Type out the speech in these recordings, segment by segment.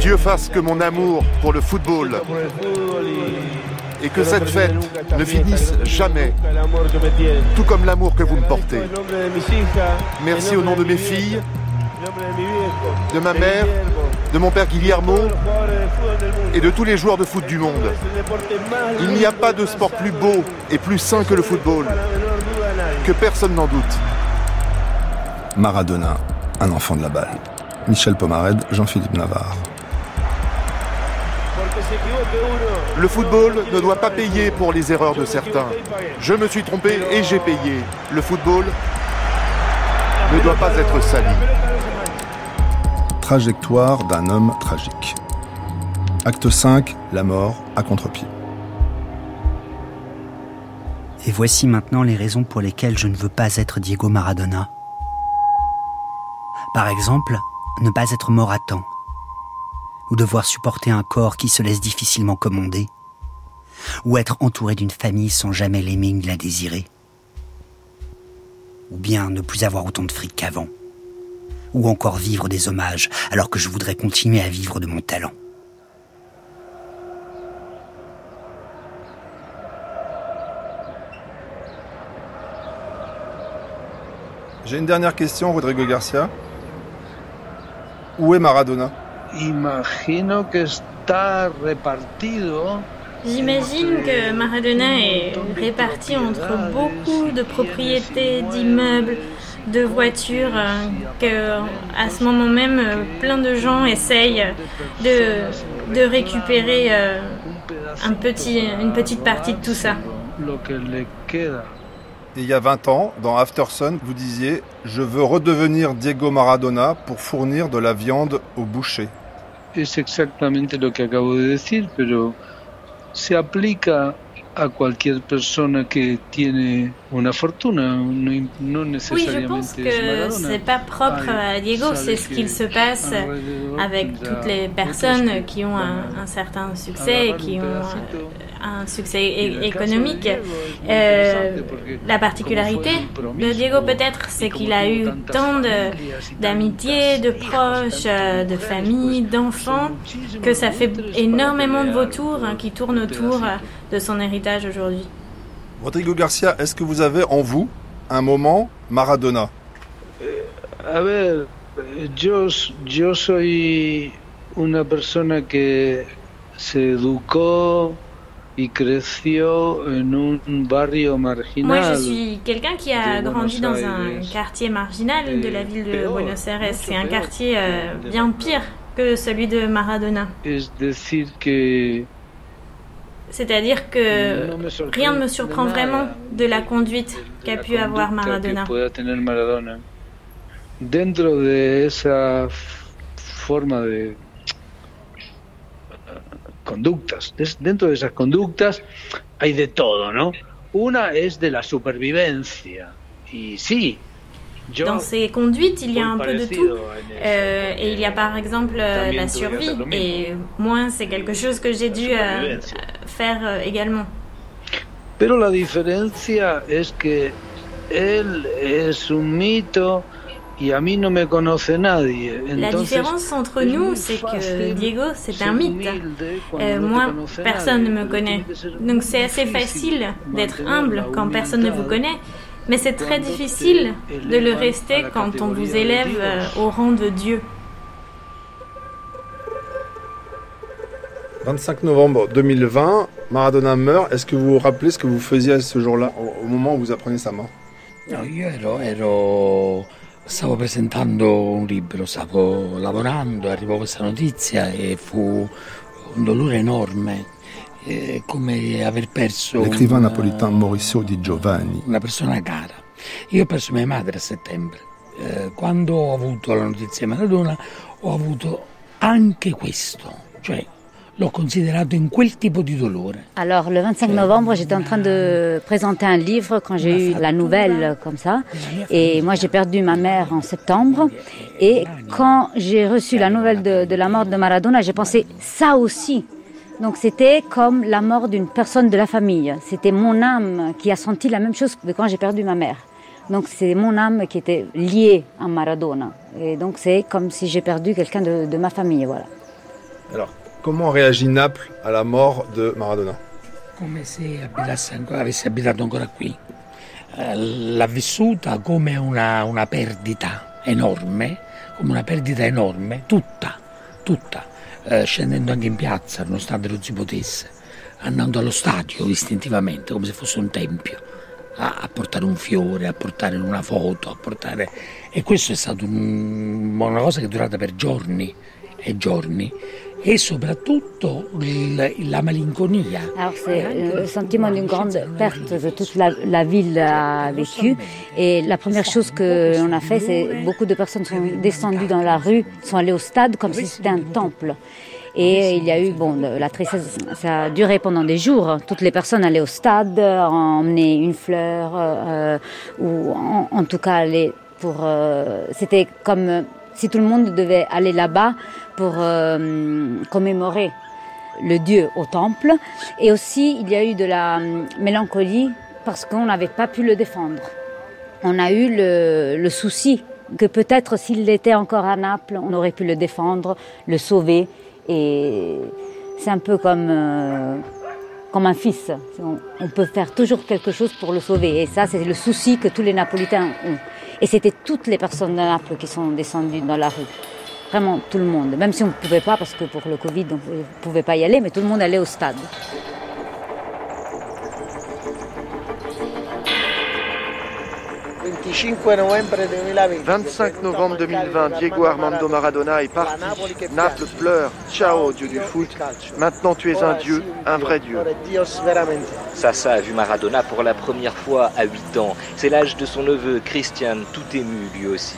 Dieu fasse que mon amour pour le football et que cette fête ne finisse jamais, tout comme l'amour que vous me portez. Merci au nom de mes filles, de ma mère, de mon père Guillermo et de tous les joueurs de foot du monde. Il n'y a pas de sport plus beau et plus sain que le football, que personne n'en doute. Maradona, un enfant de la balle. Michel Pomared, Jean-Philippe Navarre. Le football ne doit pas payer pour les erreurs de certains. Je me suis trompé et j'ai payé. Le football ne doit pas être sali. Trajectoire d'un homme tragique. Acte 5, la mort à contre-pied. Et voici maintenant les raisons pour lesquelles je ne veux pas être Diego Maradona. Par exemple, ne pas être mort à temps, ou devoir supporter un corps qui se laisse difficilement commander, ou être entouré d'une famille sans jamais l'aimer ni la désirer, ou bien ne plus avoir autant de fric qu'avant, ou encore vivre des hommages alors que je voudrais continuer à vivre de mon talent. J'ai une dernière question, Rodrigo Garcia. Où est Maradona? Imagino que está repartido. J'imagine que Maradona est réparti entre beaucoup de propriétés, d'immeubles, de voitures, euh, que à ce moment même, euh, plein de gens essayent de, de récupérer euh, un petit, une petite partie de tout ça. Et il y a 20 ans, dans Aftersun, vous disiez Je veux redevenir Diego Maradona pour fournir de la viande au boucher. Es exactamente lo que acabo de decir, pero se aplica a cualquier persona que tiene una fortuna, no, Oui, je pense que c'est pas propre à Diego, c'est ce qu'il se passe avec toutes les personnes qui ont un, un certain succès et qui ont un succès économique. Euh, la particularité de Diego peut-être, c'est qu'il a eu tant d'amitié, de proches, euh, de familles, d'enfants, que ça fait énormément de vautours hein, qui tournent autour de son héritage aujourd'hui. Rodrigo Garcia, est-ce que vous avez en vous un moment Maradona? A ver, yo, yo soy una persona que se educó y creció en un barrio marginal. Moi, je suis quelqu'un qui a grandi dans un quartier marginal de la ville de Peor, Buenos Aires. C'est un quartier euh, bien pire que celui de Maradona. Es decir, que C'est-à-dire que rien ne me surprend vraiment de la conduite qu'a pu avoir Maradona. Dentro de esa forma de conductas, des- dentro de esas conductas hay de todo, ¿no? Una es de la supervivencia. Y sí, Dans ces conduites, il y a un peu de tout. Euh, et il y a par exemple euh, la survie. Et moi, c'est quelque chose que j'ai dû euh. Faire euh, également. Pero la diferencia es que él es un mito y a mí no me conoce nadie. La Entonces, différence entre nous, c'est que Diego, c'est un mythe. Euh, moi, personne ne me connaît. Donc c'est assez facile d'être humble quand personne ne vous connaît. Mais c'est très difficile de le rester quand on vous élève euh, au rang de Dieu. 25 novembre 2020, Maradona meurt. Est-ce que vous vous rappelez ce que vous faisiez à ce jour-là, au moment où vous apprenez sa mort? No, io ero, ero- stavo presentando un libro, stavo lavorando, arrivò questa notizia e fu un dolore enorme, eh, come aver perso L'écrivain un- napolitain Mauricio Di Giovanni. una persona cara. Io ho perso mia madre a settembre. Eh, quando ho avuto la notizia di Maradona ho avuto anche questo, cioè l'ho considerato in quel tipo di dolore. Alors, le 25 novembre, j'étais en train de présenter un livre quand j'ai eu la nouvelle comme ça. Et moi, j'ai perdu ma mère en septembre. Et quand j'ai reçu la nouvelle de, de la mort de Maradona, j'ai pensé ça aussi. Donc, c'était comme la mort d'une personne de la famille. C'était mon âme qui a senti la même chose que quand j'ai perdu ma mère. Donc c'est mon âme qui était liée à Maradona. Et donc c'est comme si j'ai perdu quelqu'un de, de, ma famille, voilà. Alors, comment réagit Naples à la mort de Maradona? Come se avesse abitato ancora qui. Eh, l'ha vissuta come una, una perdita enorme, come una perdita enorme, tutta, tutta, eh, scendendo anche in piazza nonostante non si potesse, andando allo stadio istintivamente come se fosse un tempio a, a, portare un fiore, a portare una foto, a portare... E questo è stato un, una cosa che è durata per giorni e giorni et surtout la malinconie. Alors c'est le sentiment d'une grande perte que toute la, ville a vécu. Et la première chose que l'on a fait, c'est beaucoup de personnes sont descendues dans la rue, sont allées au stade comme si c'était un temple. Et il y a eu, bon, la tristesse, ça a duré pendant des jours. Toutes les personnes allaient au stade, emmener une fleur, euh, ou en, tout cas aller pour. Euh, C'était comme si tout le monde devait aller là-bas pour euh, commémorer le Dieu au temple. Et aussi, il y a eu de la euh, mélancolie parce qu'on n'avait pas pu le défendre. On a eu le, souci que peut-être s'il était encore à Naples, on aurait pu le défendre, le sauver. Et c'est un peu comme, euh, comme un fils. On, on, peut faire toujours quelque chose pour le sauver. Et ça, c'est le souci que tous les Napolitains ont. Et c'était toutes les personnes de Naples qui sont descendues dans la rue. Vraiment tout le monde. Même si on ne pouvait pas, parce que pour le Covid, on ne pouvait pas y aller, mais tout le monde allait au stade. 25 novembre 2020, Diego Armando Maradona est parti. Naples pleure. Ciao, Dieu du foot. Maintenant tu es un Dieu, un vrai Dieu. Sassa a vu Maradona pour la première fois à 8 ans. C'est l'âge de son neveu, Christian, tout ému lui aussi.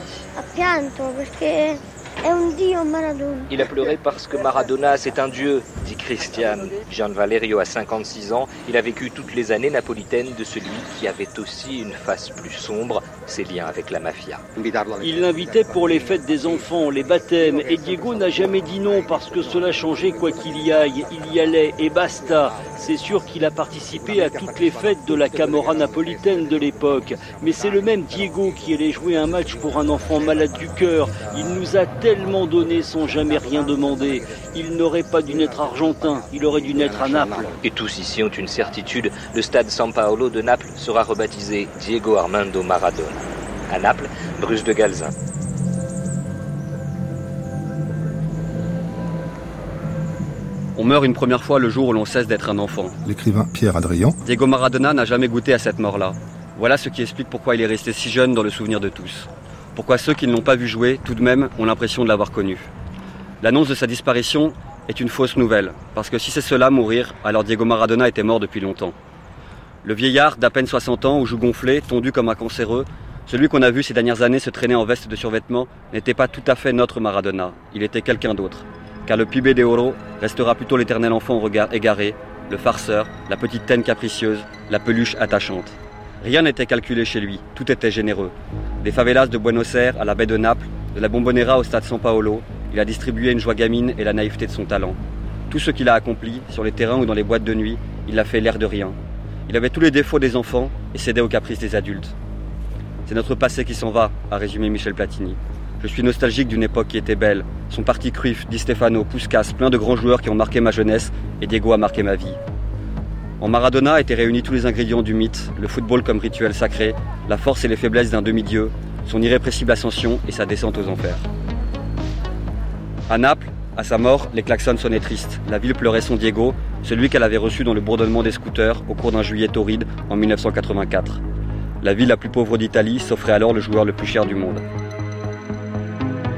Il a pleuré parce que Maradona, c'est un dieu, dit Christian. Gian Valerio a 56 ans. Il a vécu toutes les années napolitaines de celui qui avait aussi une face plus sombre, ses liens avec la mafia. Il l'invitait pour les fêtes des enfants, les baptêmes, et Diego n'a jamais dit non parce que cela changeait quoi qu'il y aille. Il y allait et basta. C'est sûr qu'il a participé à toutes les fêtes de la Camorra napolitaine de l'époque. Mais c'est le même Diego qui allait jouer un match pour un enfant malade du cœur. Il nous a tellement donné sans jamais rien demander. Il n'aurait pas dû naître argentin, il aurait dû naître à Naples. Et tous ici ont une certitude, le stade San Paolo de Naples sera rebaptisé Diego Armando Maradona. À Naples, Bruce de Galzin. On meurt une première fois le jour où l'on cesse d'être un enfant. L'écrivain Pierre Adrian. Diego Maradona n'a jamais goûté à cette mort-là. Voilà ce qui explique pourquoi il est resté si jeune dans le souvenir de tous. Pourquoi ceux qui ne l'ont pas vu jouer, tout de même, ont l'impression de l'avoir connu. L'annonce de sa disparition est une fausse nouvelle, parce que si c'est cela mourir, alors Diego Maradona était mort depuis longtemps. Le vieillard d'à peine 60 ans, aux joues gonflées, tondu comme un cancéreux, celui qu'on a vu ces dernières années se traîner en veste de survêtement, n'était pas tout à fait notre Maradona, il était quelqu'un d'autre. Car le pibe de oro restera plutôt l'éternel enfant au regard égaré, le farceur, la petite taine capricieuse, la peluche attachante. Rien n'était calculé chez lui, tout était généreux. Des favelas de Buenos Aires à la baie de Naples, de la Bombonera au stade San Paolo, il a distribué une joie gamine et la naïveté de son talent. Tout ce qu'il a accompli, sur les terrains ou dans les boîtes de nuit, il l'a fait l'air de rien. Il avait tous les défauts des enfants et cédait aux caprices des adultes. C'est notre passé qui s'en va, a résumé Michel Platini. Je suis nostalgique d'une époque qui était belle. Son parti Cruyff, Di Stefano, Puskas, plein de grands joueurs qui ont marqué ma jeunesse et Diego a marqué ma vie. En Maradona étaient réunis tous les ingrédients du mythe, le football comme rituel sacré, la force et les faiblesses d'un demi-dieu, son irrépressible ascension et sa descente aux enfers. À Naples, à sa mort, les klaxons sonnaient tristes. La ville pleurait son Diego, celui qu'elle avait reçu dans le bourdonnement des scooters au cours d'un juillet torride en 1984. La ville la plus pauvre d'Italie s'offrait alors le joueur le plus cher du monde.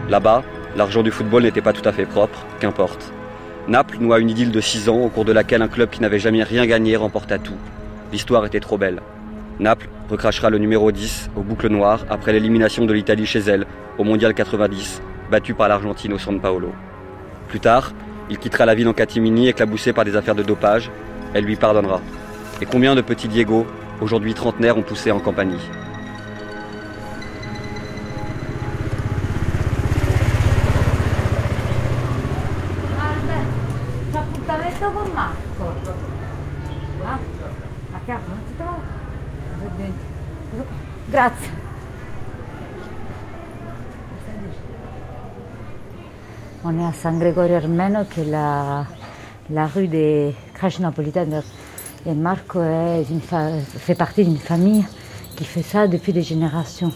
Là-bas, l'argent du football n'était pas tout à fait propre, qu'importe. Naples noua une idylle de 6 ans au cours de laquelle un club qui n'avait jamais rien gagné remporta tout. L'histoire était trop belle. Naples recrachera le numéro 10 aux boucles noires après l'élimination de l'Italie chez elle au Mondial 90, battue par l'Argentine au San Paolo. Plus tard, il quittera la ville en catimini éclaboussé par des affaires de dopage. Elle lui pardonnera. Et combien de petits Diego, aujourd'hui trentenaires, ont poussé en compagnie On est à San Gregorio Armeno, qui est la, la rue des crèches napolitaines. Et Marco est une fait partie d'une famille qui fait ça depuis des générations.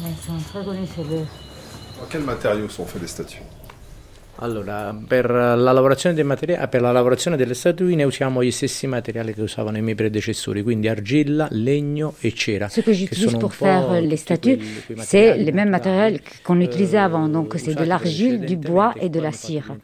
Ils sont très connus, c'est le... En quels matériaux sont faits les statues? Allora, per la lavorazione dei materiali, per la lavorazione delle statuine usiamo gli stessi materiali che usavano i miei predecessori, quindi argilla, legno et cera. Ce que j'utilise pour faire les statues, c'est les mêmes matériels qu'on utilisait avant, donc c'est de l'argile, du bois et de la cire.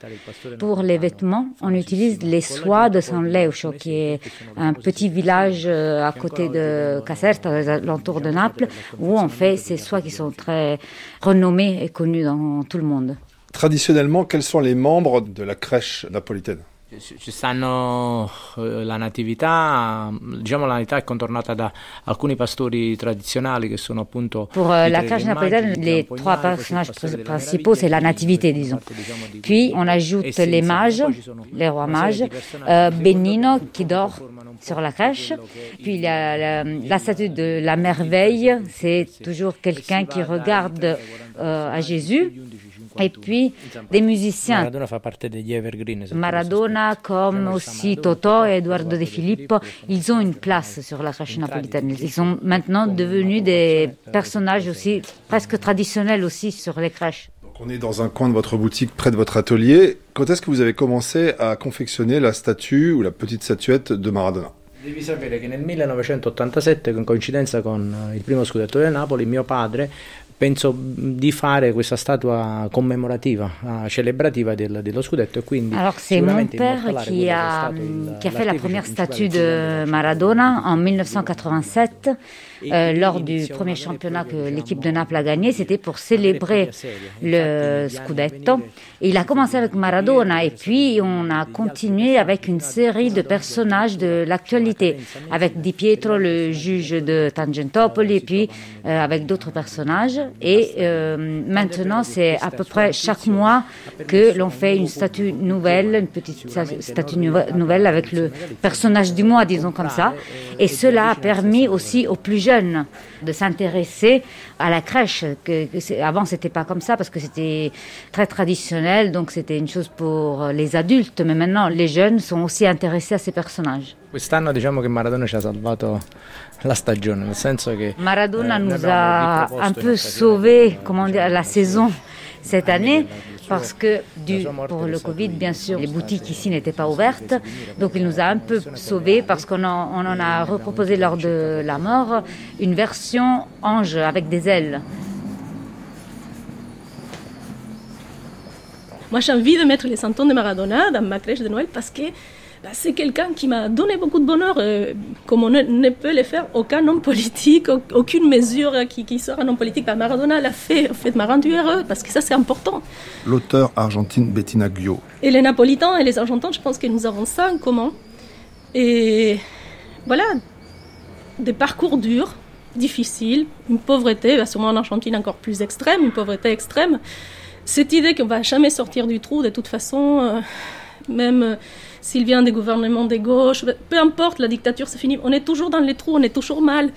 Pour les vêtements, on utilise les soies de San Leucio, qui est un petit village euh, à côté de Caserta, aux alentours de Naples, où on fait ces soies qui sont très renommées et connues dans tout le monde. Traditionnellement, quels sont les membres de la crèche napolitaine? Ci stanno eh, la natività, diciamo la natività è contornata da alcuni pastori tradizionali che sono appunto Pour euh, la crèche napolitaine, les trois personnages principaux c'est la nativité disons. Puis on ajoute les mages, les rois mages, euh, Benino qui dort sur la crèche. Puis il y a la, la statue de la merveille, c'est toujours quelqu'un qui regarde euh, à Jésus. Et puis des musiciens. Maradona comme aussi Toto et Eduardo De Filippo, ils ont une place sur la crèche napolitaine. Ils sont maintenant devenus des personnages aussi presque traditionnels aussi sur les crèches. Donc on est dans un coin de votre boutique près de votre atelier. Quand est-ce que vous avez commencé à confectionner la statue ou la petite statuette de Maradona? Devi sapere che nel 1987, in coincidenza con il primo scudetto del Napoli, mio padre penso di fare questa statua commemorativa, celebrativa del, dello scudetto e quindi Alors c'est mon père qui a, qui a fait la première statue de Maradona en 1987 euh, lors du premier championnat que l'équipe de Naples a gagné, c'était pour célébrer le Scudetto. Et il a commencé avec Maradona et puis on a continué avec une série de personnages de l'actualité, avec Di Pietro, le juge de Tangentopoli, et puis euh, avec d'autres personnages. Et euh, maintenant, c'est à peu près chaque mois que l'on fait une statue nouvelle, une petite statue nouvelle avec le personnage du mois, disons comme ça. Et cela a permis aussi aux plus jeunes de s'intéresser à la crèche. Que, que avant, c'était pas comme ça parce que c'était très traditionnel, donc c'était une chose pour les adultes. Mais maintenant, les jeunes sont aussi intéressés à ces personnages. Quest'anno diciamo che Maradona ci ha salvato la stagione, nel senso che Maradona nous a un peu sauvé, comment dire, la saison cette année parce que du, pour le Covid, bien sûr, les boutiques ici n'étaient pas ouvertes. Donc il nous a un peu sauvés parce qu'on en, on en a reproposé lors de la mort une version ange avec des ailes. Moi, j'ai envie de mettre les santons de Maradona dans ma crèche de Noël parce que bah, c'est quelqu'un qui m'a donné beaucoup de bonheur, euh, comme on ne, ne, peut le faire aucun homme politique, aucune mesure qui, qui sort un homme politique. Bah, Maradona l'a fait, en fait, m'a rendu heureux, parce que ça, c'est important. L'auteur argentine Bettina Guillot. Et les Napolitains et les Argentins, je pense que nous avons ça en commun. Et voilà, des parcours durs, difficiles, une pauvreté, bah, sûrement en Argentine encore plus extrême, une pauvreté extrême. Cette idée qu'on va jamais sortir du trou, de toute façon, euh, même... S'il vient des gouvernements de gauche, peu importe, la dictature c'est fini. On est toujours dans les trous, on est toujours mal,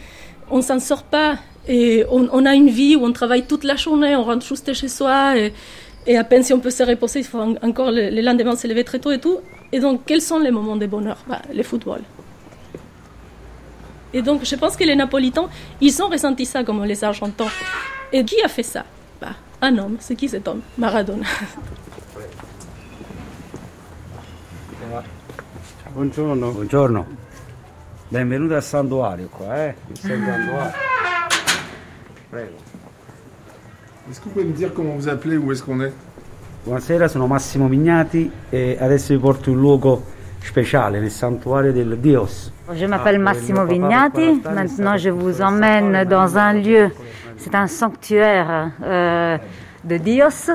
on s'en sort pas. Et on, a une vie où on travaille toute la journée, on rentre juste chez soi, et, à peine si on peut se reposer, il faut encore le, le lendemain se lever très tôt et tout. Et donc, quels sont les moments de bonheur? Bah, Le football. Et donc, je pense que les Napolitains, ils ont ressenti ça comme les Argentins. Et qui a fait ça? Bah, Un homme. C'est qui cet homme? Maradona. Buongiorno. Buongiorno. Benvenuti al santuario qua, eh? Il santuario. Prego. Est-ce que vous pouvez me dire comment vous appelez où est-ce qu'on est Buonasera, sono Massimo Mignati e adesso vi porto in un luogo speciale nel santuario del Dios. Je m'appelle Massimo Vignati. Maintenant, je vous emmène dans un lieu. C'est un sanctuaire euh, de Dios.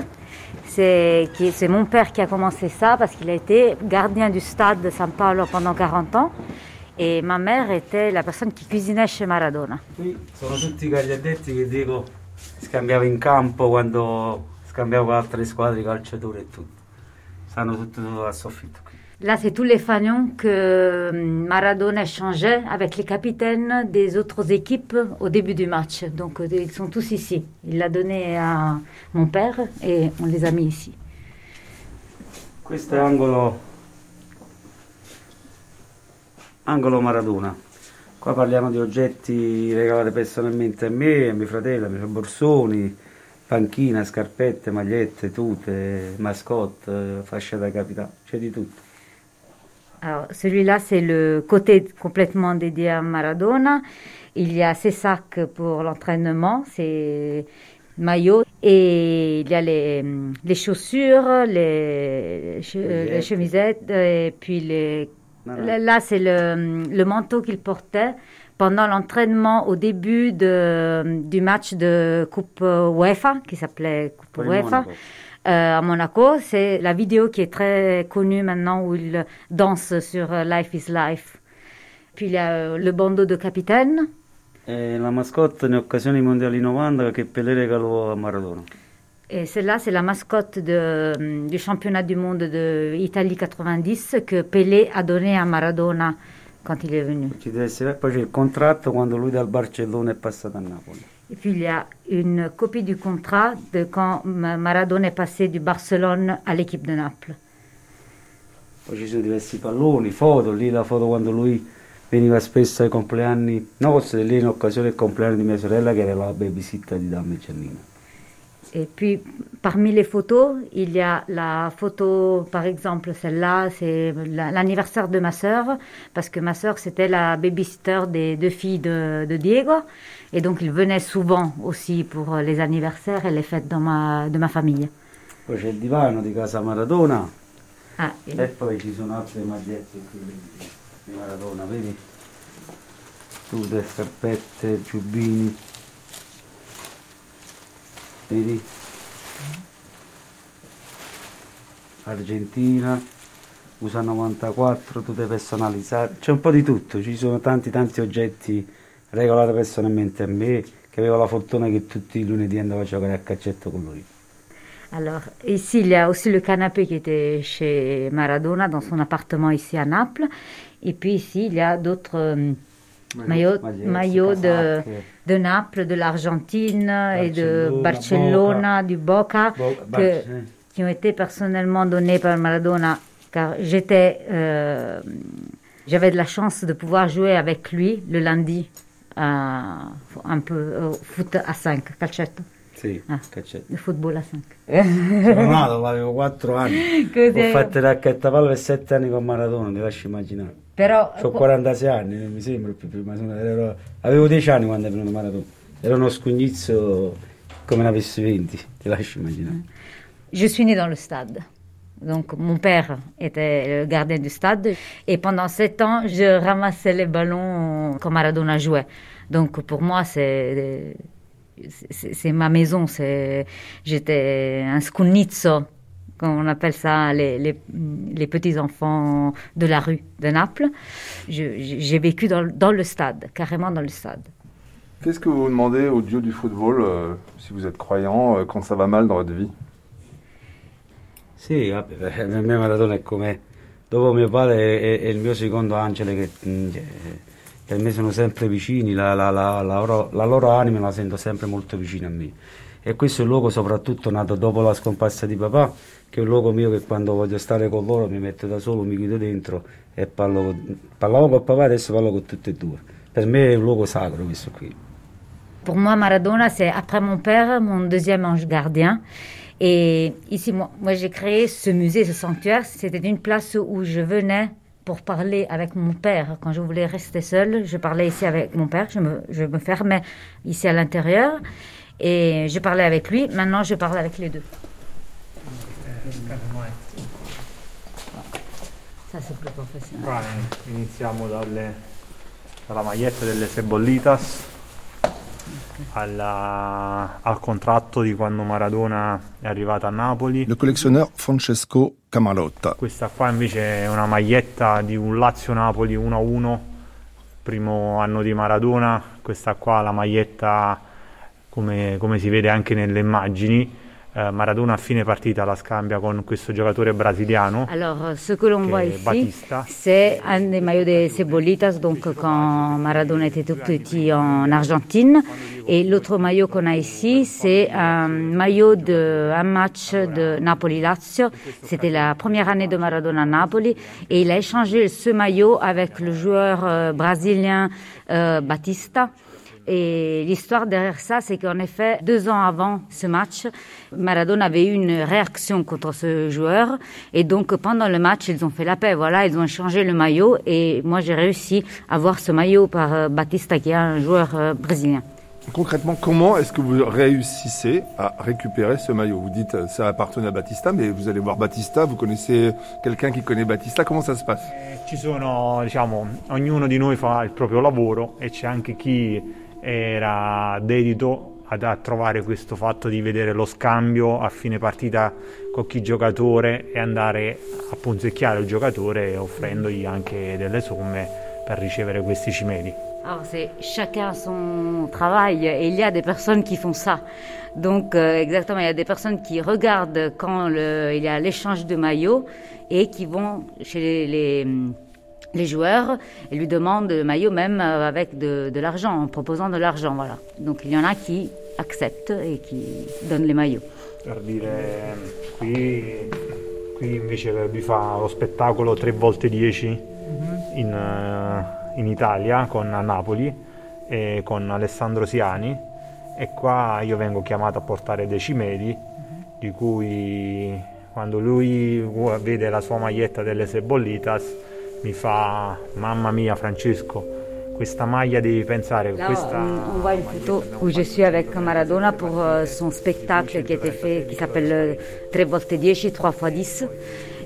C'est mon père qui a commencé ça parce qu'il a été gardien du stade de San Paolo pendant 40 ans. Et ma mère était la personne qui cuisinait chez Maradona. Qui? Sono tutti quegli addetti che dico scambiavo in campo quando scambiavo con altre squadre, calciatori e tutto. Stanno tutti al soffitto. Là, c'est tous les fanions que Maradona échangeait avec les capitaines des autres équipes au début du match. Donc, ils sont tous ici. Il l'a donné à mon père et on les a mis ici. Questo è angolo, angolo Maradona. Qua parliamo di oggetti regalati personalmente a me, a mio fratello, a mio borsoni, panchina, scarpette, magliette, tute, mascotte, fascia da capitano, c'è di tutto. Alors, celui-là, c'est le côté complètement dédié à Maradona. Il y a ses sacs pour l'entraînement, ses maillots, et il y a les, les chaussures, les, che- les chemisettes, et puis les... Voilà. Là, c'est le, le manteau qu'il portait pendant l'entraînement au début de, du match de Coupe UEFA, qui s'appelait Coupe UEFA. Euh, à Monaco. C'est la vidéo qui est très connue maintenant où il danse sur euh, Life is Life. Puis il y a euh, le bandeau de capitaine. È la mascotte in occasione dei mondiali 90 che Pelé regalò a Maradona. Et celle-là, c'est la mascotte de, du championnat du monde de Italie 90 que Pelé a donné à Maradona quand il est venu. Ci deve essere- Poi c'è il contratto quando lui dal Barcellona è passato a Napoli. Et puis il y a une copie du contrat de quand Ma- Maradona est passé du Barcelone à l'équipe de Naples. Poi ci sono diversi palloni, foto, lì la foto quando lui veniva spesso ai compleanni nostri, lì in occasione del compleanno di mia sorella che era la babysitter di Dammi Giannino. Et puis, parmi les photos, il y a la photo, par exemple, celle-là, c'est la- l'anniversaire de ma sœur, parce que ma sœur, c'était la babysitter des deux filles de, de Diego. Et donc, il venait souvent aussi pour les anniversaires et les fêtes dans ma, de ma famille. Poi c'è il divano di casa Maradona Ah, et- e poi ci sono altre magliette qui di- Maradona, vedi? Tute, scarpette, giubbini. Vedi? Argentina, USA 94, tutte personalizzate, c'è un po' di tutto, ci sono tanti tanti oggetti regalati personalmente a me, che avevo la fortuna che tutti i lunedì andavo a giocare a calcetto con lui. Alors, ici, il y a aussi le canapé qui était chez Maradona, dans son appartement ici à Naples. Et puis ici, il y a d'autres euh, maillots, Magliette, maillots de, de Naples, de l'Argentine et de Barcellona, Barcelona, du Boca, Bo- que- qui ont été personnellement donnés par Maradona, car j'étais, euh, j'avais de la chance de pouvoir jouer avec lui le lundi, à, un peu au foot à 5, calcetto, Sì, Ah. calcetto. le football à 5. Sono nato, avevo 4 anni. Ho fatto il per 7 anni con Maradona, ti lascio immaginare. Però Ho 46 anni, non mi sembra più prima. sono- ero- avevo 10 anni quando è venuto Maradona. Era uno scugnizzo come ne avessi 20, ti lascio immaginare. Je suis née dans le stade. Donc mon père était le gardien du stade et pendant sept ans, je ramassais les ballons quand Maradona jouait. Donc pour moi, c'est ma maison. C'est j'étais un scunizzo, comme on appelle ça, les, les, les petits enfants de la rue de Naples. J'ai vécu dans, dans le stade, carrément dans le stade. Qu'est-ce que vous demandez au dieu du football, euh, si vous êtes croyant, euh, quand ça va mal dans votre vie? Sì, vabbè, per me Maradona è come... Dopo mio padre è, è il mio secondo angelo che mm, che per me sono sempre vicini, la, la- la- la loro, la loro anima la sento sempre molto vicina a me. E questo è un luogo soprattutto nato dopo la scomparsa di papà, che è un luogo mio che quando voglio stare con loro mi metto da solo, mi chiudo dentro e parlo con, parlavo con papà adesso parlo con tutti e due. Per me è un luogo sacro questo qui. Pour moi, Maradona, c'est après mon père, mon deuxième ange gardien. Et ici, moi, moi, j'ai créé ce musée, ce sanctuaire. C'était une place où je venais pour parler avec mon père. Quand je voulais rester seule, je parlais ici avec mon père. Je me, je me fermais ici à l'intérieur et je parlais avec lui. Maintenant, je parle avec les deux. Ça, c'est plus professionnel. Iniziamo dalle- dalla maglietta delle Cebollitas alla- al contratto di quando Maradona è arrivato a Napoli. Le collectionneur Francesco Camalotta. Questa qua invece è una maglietta di un Lazio-Napoli 1-1, primo anno di Maradona. Questa qua la maglietta, come, come si vede anche nelle immagini, eh, Maradona a fine partita la scambia con questo giocatore brasiliano. Alors, ce que l'on voit ici, c'est un des maillots des Cebolitas, donc quand Maradona était tout petit en Argentine. Et l'autre maillot qu'on a ici, c'est un maillot d'un match de Napoli-Lazio. C'était la première année de Maradona à Napoli. Et il a échangé ce maillot avec le joueur euh, brésilien euh, Batista. Et l'histoire derrière ça, c'est qu'en effet, deux ans avant ce match, Maradona avait eu une réaction contre ce joueur. Et donc, pendant le match, ils ont fait la paix. Voilà, ils ont échangé le maillot. Et moi, j'ai réussi à voir ce maillot par euh, Batista, qui est un joueur euh, brésilien. Concrètement, comment est-ce que vous réussissez à récupérer ce maillot? Vous dites euh, ça appartenait à Batista, mais vous allez voir Batista, vous connaissez quelqu'un qui connaît Batista, comment ça se passe? Ci sono, diciamo, ognuno di noi fa il proprio lavoro e c'è anche chi era dedito ad, a trovare questo fatto di vedere lo scambio a fine partita con chi giocatore e andare a punzecchiare il giocatore offrendogli anche delle somme per ricevere questi cimeli. Alors c'est chacun son travail et il y a des personnes qui font ça. Donc euh, exactement, il y a des personnes qui regardent quand le, il y a l'échange de maillots et qui vont chez les, les les joueurs et lui demandent le maillot même euh, avec de, de l'argent, en proposant de l'argent. Voilà. Donc il y en a qui acceptent et qui donnent les maillots. Per dire, qui, qui invece vi fa lo spettacolo 3 volte 10 mm-hmm. in, uh, in Italia con Napoli e con Alessandro Siani e qua io vengo chiamato a portare dei cimeli mm-hmm. di cui quando lui vede la sua maglietta delle Sebolitas mi fa mamma mia Francesco questa maglia devi pensare Là, questa on, on voit une photo où je suis avec Maradona pour euh, son spectacle qui a été fait qui s'appelle 3 volte 10 3 fois 10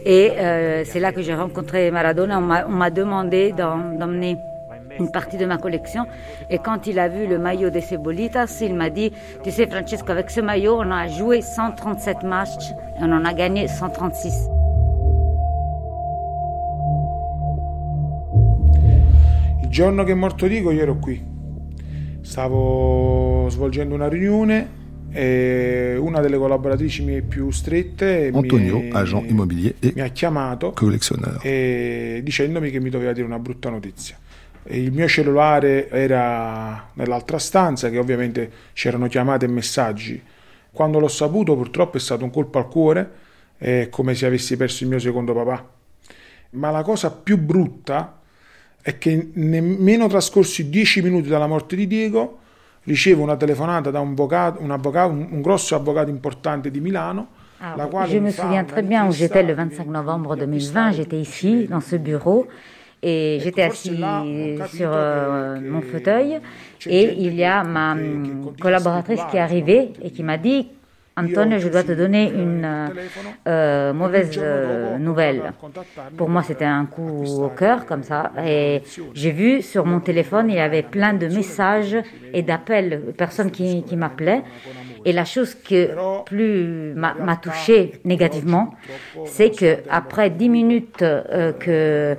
et euh, c'est là que j'ai rencontré Maradona on m'a demandé d'emmener une partie de ma collection. Et quand il a vu le maillot de Cebolitas, il m'a dit, tu sais Francesco, avec ce maillot, on a joué 137 matchs et on en a gagné 136. Giorno che è morto Diego io ero qui, stavo svolgendo una riunione e una delle collaboratrici mie più strette Antonio, mi, agent immobilier e mi ha chiamato e dicendomi che mi doveva dire una brutta notizia. E il mio cellulare era nell'altra stanza, che ovviamente c'erano chiamate e messaggi. Quando l'ho saputo purtroppo è stato un colpo al cuore, è come se avessi perso il mio secondo papà. Ma la cosa più brutta è che nemmeno trascorsi dieci minuti dalla morte di Diego ricevo una telefonata da un, avvocato, un, avvocato, un, grosso avvocato importante di Milano. Ah, je me souviens très bien où j'étais le 25 novembre 2020, j'étais ici dans ce bureau et j'étais assis sur euh, mon fauteuil et il y a ma collaboratrice qui est arrivée et qui m'a dit Antonio, je dois te donner une euh, mauvaise euh, nouvelle. Pour moi, c'était un coup au cœur, comme ça. Et j'ai vu sur mon téléphone, il y avait plein de messages et d'appels, personnes qui, qui m'appelaient. Et la chose qui plus m'a touché négativement, c'est que après dix minutes euh, que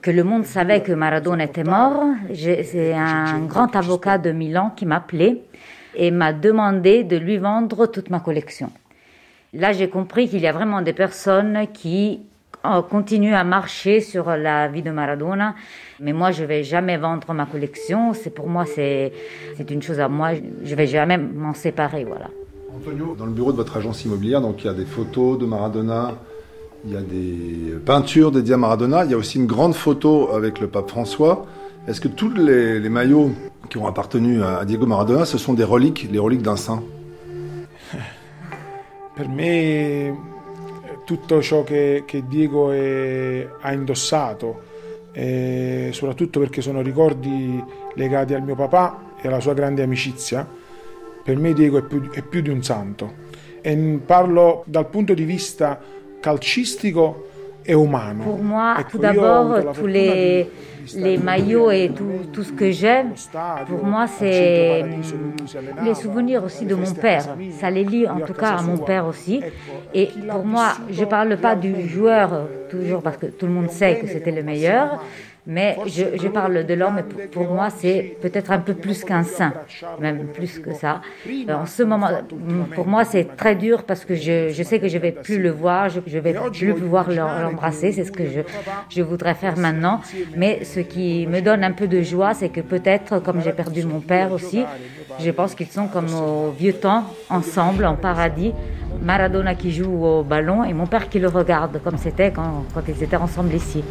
que le monde savait que Maradona était mort, c'est un grand avocat de Milan qui m'appelait et m'a demandé de lui vendre toute ma collection. Là, j'ai compris qu'il y a vraiment des personnes qui euh, continuent à marcher sur la vie de Maradona, mais moi, je vais jamais vendre ma collection. C'est pour moi, c'est une chose à moi. Je vais jamais m'en séparer, voilà. Antonio, dans le bureau de votre agence immobilière, donc il y a des photos de Maradona, il y a des peintures dédiées à Maradona, il y a aussi une grande photo avec le pape François. Est-ce que tous les, les maillots qui ont appartenu a Diego Maradona, ce sont des reliques, les reliques d'un saint Per me tutto ciò che, che Diego è, ha indossato, soprattutto perché sono ricordi legati al mio papà e alla sua grande amicizia, per me Diego è più, è più di un santo. E parlo dal punto di vista calcistico et humain. Pour moi, tout d'abord, tous les, les maillots et tout, tout ce que j'aime, pour moi, c'est les souvenirs aussi de mon père. Ça les lie en tout cas à mon père aussi. Et pour moi, je ne parle pas du joueur toujours parce que tout le monde sait que c'était le meilleur, Mais je, parle de l'homme, pour, pour moi, c'est peut-être un peu plus qu'un saint, même plus que ça. En ce moment, pour moi, c'est très dur parce que je, sais que je vais plus le voir, je, je vais plus pouvoir l'embrasser, c'est ce que je, voudrais faire maintenant. Mais ce qui me donne un peu de joie, c'est que peut-être, comme j'ai perdu mon père aussi, je pense qu'ils sont comme au vieux temps, ensemble, en paradis. Maradona qui joue au ballon et mon père qui le regarde, comme c'était quand ils étaient ensemble ici.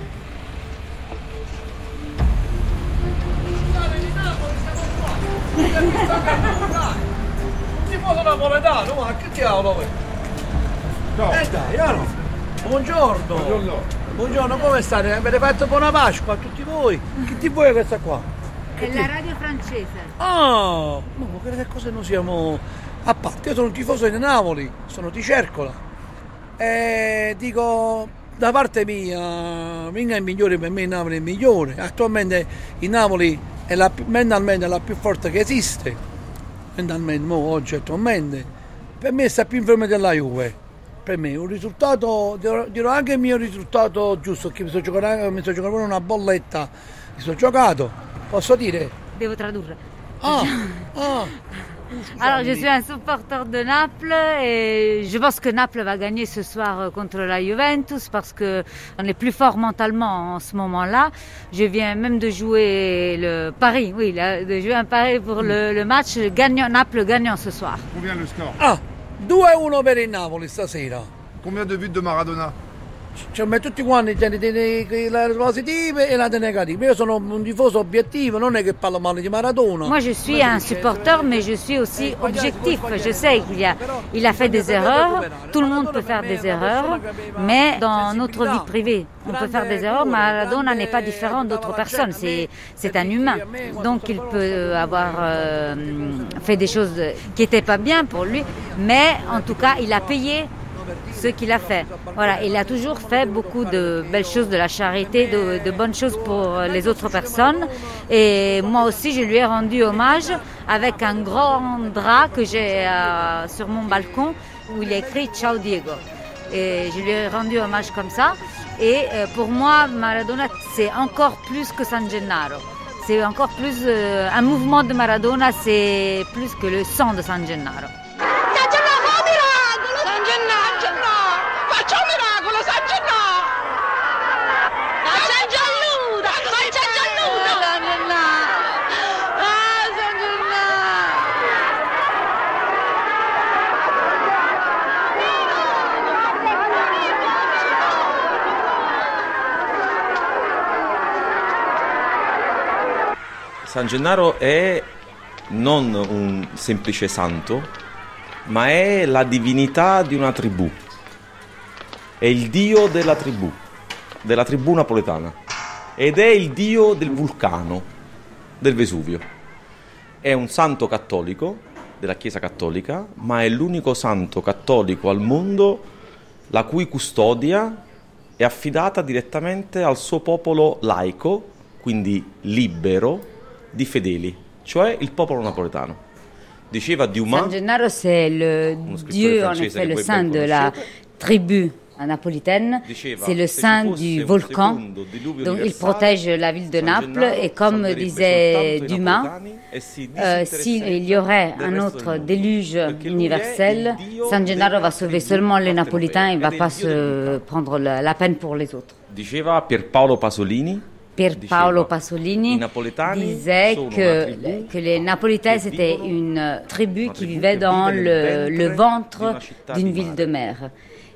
Tifoso napoletano, ma che diavolo No. Eh dai, no. Buongiorno. Buongiorno. Buongiorno, come state? Avete fatto buona Pasqua a tutti voi? Che TV è questa qua? È la radio francese. Ah, ma che cose noi siamo a parte. Io sono un tifoso di Napoli, sono di Cercola. E dico, da parte mia, Minga è il migliore per me, Napoli è il migliore. Attualmente il Napoli è la, mentalmente la più forte che esiste, mentalmente, mo, oggi attualmente. Per me sta più in fermo della Juve. Per me un risultato, dirò, dirò anche il mio risultato giusto, che mi sto giocando, mi sto giocando una bolletta, mi sto giocato, posso dire? Devo tradurre. Ah, ah. Alors, je suis un supporter de Naples et je pense que Naples va gagner ce soir euh, contre la Juventus parce que on est plus fort mentalement en ce moment-là. Je viens même de jouer le Paris, oui, de jouer un pari pour le, le match gagnant, Naples gagnant ce soir. Combien le score? Ah, 2-1 per il Napoli stasera. Combien de buts de Maradona? Cioè, tutti quanti positive et la négative. Io sono un tifoso obiettivo, non è che parlo male di Maradona. Moi je suis un supporter, mais je suis aussi objectif. Je sais qu'il a, il a fait des erreurs, tout le monde peut faire des erreurs, mais dans notre vie privée, on peut faire des erreurs. Maradona n'est pas différent d'autres personnes, c'est un humain. Donc il peut avoir euh, fait des choses qui n'étaient pas bien pour lui, mais en tout cas, il a payé ce qu'il a fait. Voilà, il a toujours fait beaucoup de belles choses, de la charité, de, bonnes choses pour les autres personnes. Et moi aussi, je lui ai rendu hommage avec un grand drap que j'ai euh, sur mon balcon où il est écrit Ciao Diego. Et je lui ai rendu hommage comme ça. Et euh, pour moi, Maradona, c'est encore plus que San Gennaro. C'est encore plus euh, un mouvement de Maradona, c'est plus que le sang de San Gennaro. San Gennaro è non un semplice santo, ma è la divinità di una tribù. È il dio della tribù, della tribù napoletana. Ed è il dio del vulcano, del Vesuvio. È un santo cattolico della Chiesa Cattolica, ma è l'unico santo cattolico al mondo la cui custodia è affidata direttamente al suo popolo laico, quindi libero, di fedeli, cioè il popolo napoletano. Diceva Dumas. San Gennaro, c'est le dieu, en effet, le saint de la tribu napolitaine. C'est le saint du volcan. Donc il protège la ville de Naples. Et comme disait Dumas, euh, s'il y aurait un autre déluge universel, San Gennaro va sauver seulement les Napolitains et ne va pas se prendre la, la peine pour les autres. Diceva Pierpaolo Pasolini. Paolo Pasolini disait que, que, les Napolitains c'était une tribu qui vivait dans le, le ventre d'une ville de mer.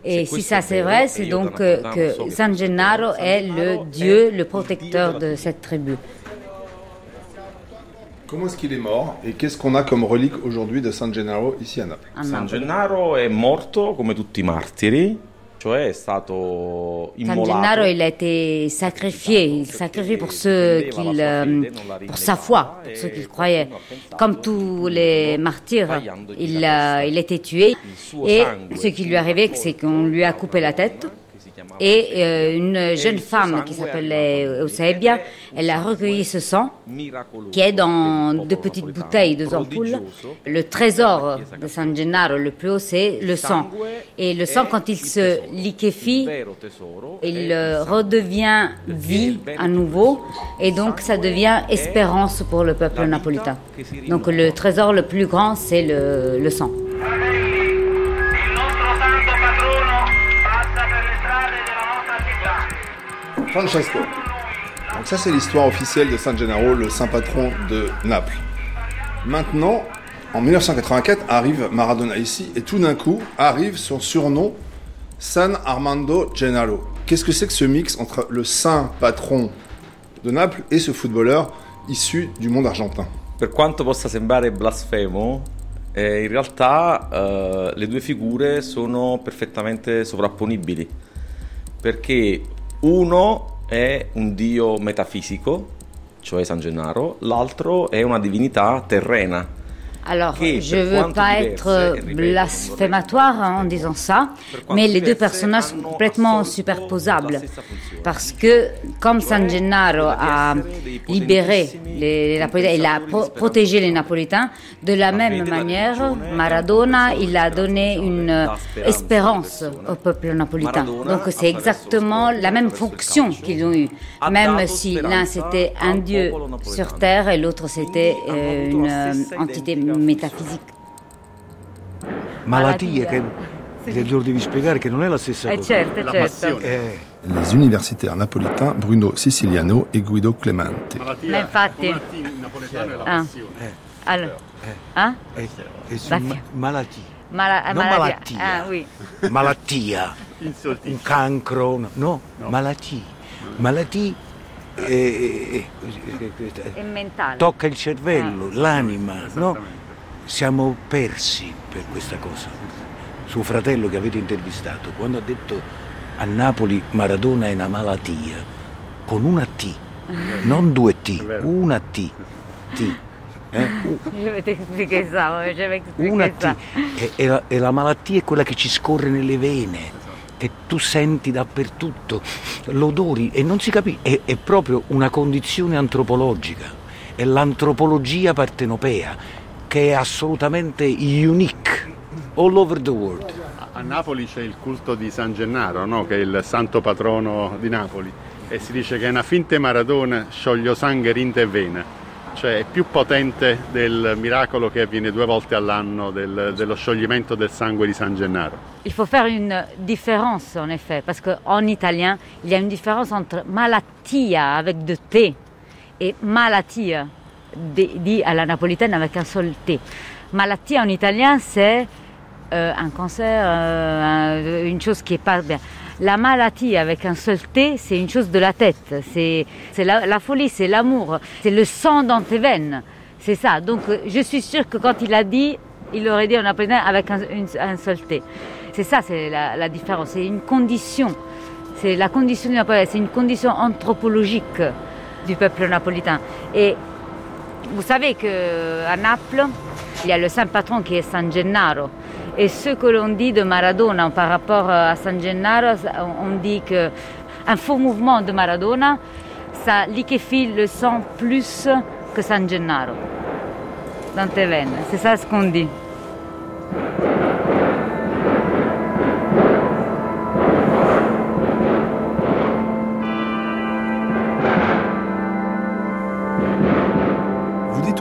Et si ça c'est vrai, c'est donc que, que San Gennaro est le dieu, le protecteur de cette tribu. Comment est-ce qu'il est mort et qu'est-ce qu'on a comme relique aujourd'hui de San Gennaro ici à Naples? San Gennaro est morto come tutti i martiri cioè San Gennaro, il a été sacrifié, il sacrifié pour ceux qu'il, euh, pour sa foi, pour ceux qu'il croyait. Comme tous les martyrs, il a, il a été tué. Et ce qui lui est arrivé, c'est qu'on lui a coupé la tête. Et euh, une jeune femme qui s'appelait Eusebia, elle a recueilli ce sang qui est dans deux petites bouteilles, deux ampoules. Le trésor de San Gennaro, le plus haut, c'est le sang. Et le sang, quand il se liquéfie, il redevient vie à nouveau. Et donc, ça devient espérance pour le peuple napolitain. Donc, le trésor le plus grand, c'est le, le sang. Francesco. Donc ça c'est l'histoire officielle de San Gennaro, le saint patron de Naples. Maintenant, en 1984 arrive Maradona ici et tout d'un coup arrive son surnom San Armando Gennaro. Qu'est-ce que c'est que ce mix entre le saint patron de Naples et ce footballeur issu du monde argentin? Per quanto possa sembrare blasfemo, eh, in realtà eh, le due figure sono perfettamente sovrapponibili, perché uno è un dio metafisico, cioè San Gennaro, l'altro è una divinità terrena, Alors, je ne veux pas être blasphématoire en disant ça, mais les deux personnages sont complètement superposables. Parce que, comme San Gennaro a libéré les, Napolitains, il a protégé les Napolitains, de la même manière, Maradona, il a donné une espérance au peuple napolitain. Donc, c'est exactement la même fonction qu'ils ont eue, même si l'un c'était un dieu sur terre et l'autre c'était euh, une euh, entité metafisique. Malattie che glielo devi spiegare che non è la stessa eh cosa. certo, certo. Eh, Les universitaires napolitains Bruno Siciliano e Guido Clemente. Ma infatti... Ah. Allora, ah? è, è Va ma- via. malattie. Mala- non malattia. malattia. Ah, oui. Malattia. Un cancro. No, no, malattie. Malattie eh, eh, È mentale. tocca il cervello, l'anima, no? Siamo persi per questa cosa. Suo fratello che avete intervistato, quando ha detto a Napoli Maradona è una malattia, con una T, non due T, una T. T. eh? Una T. E, e la, e la malattia è quella che ci scorre nelle vene, che tu senti dappertutto, l'odori e non si capisce, è, è proprio una condizione antropologica, è l'antropologia partenopea che è assolutamente unique all over the world. A Napoli c'è il culto di San Gennaro, no? che è il santo patrono di Napoli, e si dice che è una finte Maradona scioglie sangue, rinte e vena, cioè è più potente del miracolo che avviene due volte all'anno del- dello scioglimento del sangue di San Gennaro. Il faut faire une différence en effet, parce qu'en italien, il y a une différence entre malattia avec deux T et malattia dit à la napolitaine avec un seul T. En italien, c'est un cancer, un- une chose qui est pas bien. La maladie avec un seul T, c'est une chose de la tête. C'est la, la folie, c'est l'amour, c'est le sang dans tes veines. C'est ça. Donc je suis sûre que quand il a dit, il aurait dit en napolitain avec un, une- un seul T. C'est ça, c'est la, la différence. C'est une condition. C'est la condition du napolitain. C'est une condition anthropologique du peuple napolitain. Et vous savez qu'à Naples, il y a le saint patron qui est San Gennaro. Et ce que l'on dit de Maradona par rapport à San Gennaro, on dit que un faux mouvement de Maradona, ça liquéfie le sang plus que San Gennaro dans tes veines. C'est ça ce qu'on dit.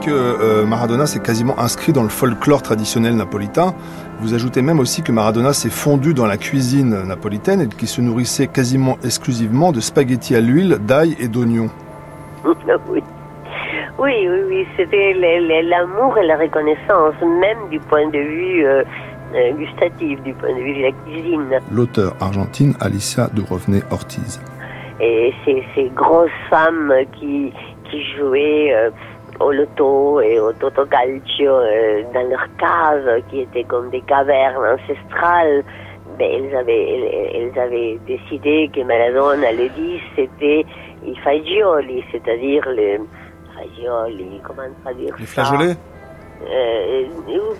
Que euh, Maradona s'est quasiment inscrit dans le folklore traditionnel napolitain. Vous ajoutez même aussi que Maradona s'est fondu dans la cuisine napolitaine et qu'il se nourrissait quasiment exclusivement de spaghettis à l'huile, d'ail et d'oignons. oui. Oui, oui, oui, c'était l'amour et la reconnaissance, même du point de vue euh, euh, gustatif, du point de vue de la cuisine. L'auteur argentine Alicia Durovne Ortiz. Et ces, ces grosses femmes qui, qui jouaient euh, au loto et au totocalcio euh, dans leurs caves, qui étaient comme des cavernes ancestrales, ben, elles, avaient, elles, elles avaient décidé que Maradona, le 10, c'était i fagioli, c'est-à-dire les fagioli, comment traduire Les flageolets euh,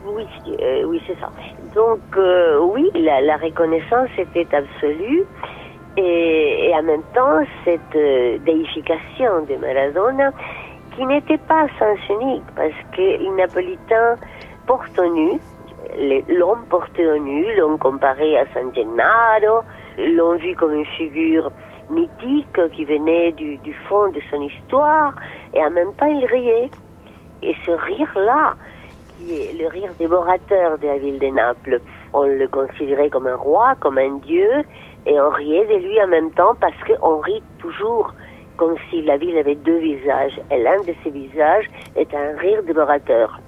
oui, euh, oui c'est ça. Donc euh, oui, la, la reconnaissance était absolue et, en même temps cette euh, déification de Maradona qui n'était pas sens unique parce que les Napolitains portent au nu, l'ont porté au nu, l'ont comparé à San Gennaro, l'ont vu comme une figure mythique qui venait du, du, fond de son histoire et en même temps il riait. Et ce rire-là, qui est le rire dévorateur de la ville de Naples, on le considérait comme un roi, comme un dieu, et on riait de lui en même temps parce qu'on rit toujours comme si la ville avait deux visages. Et l'un de ces visages est un rire dévorateur.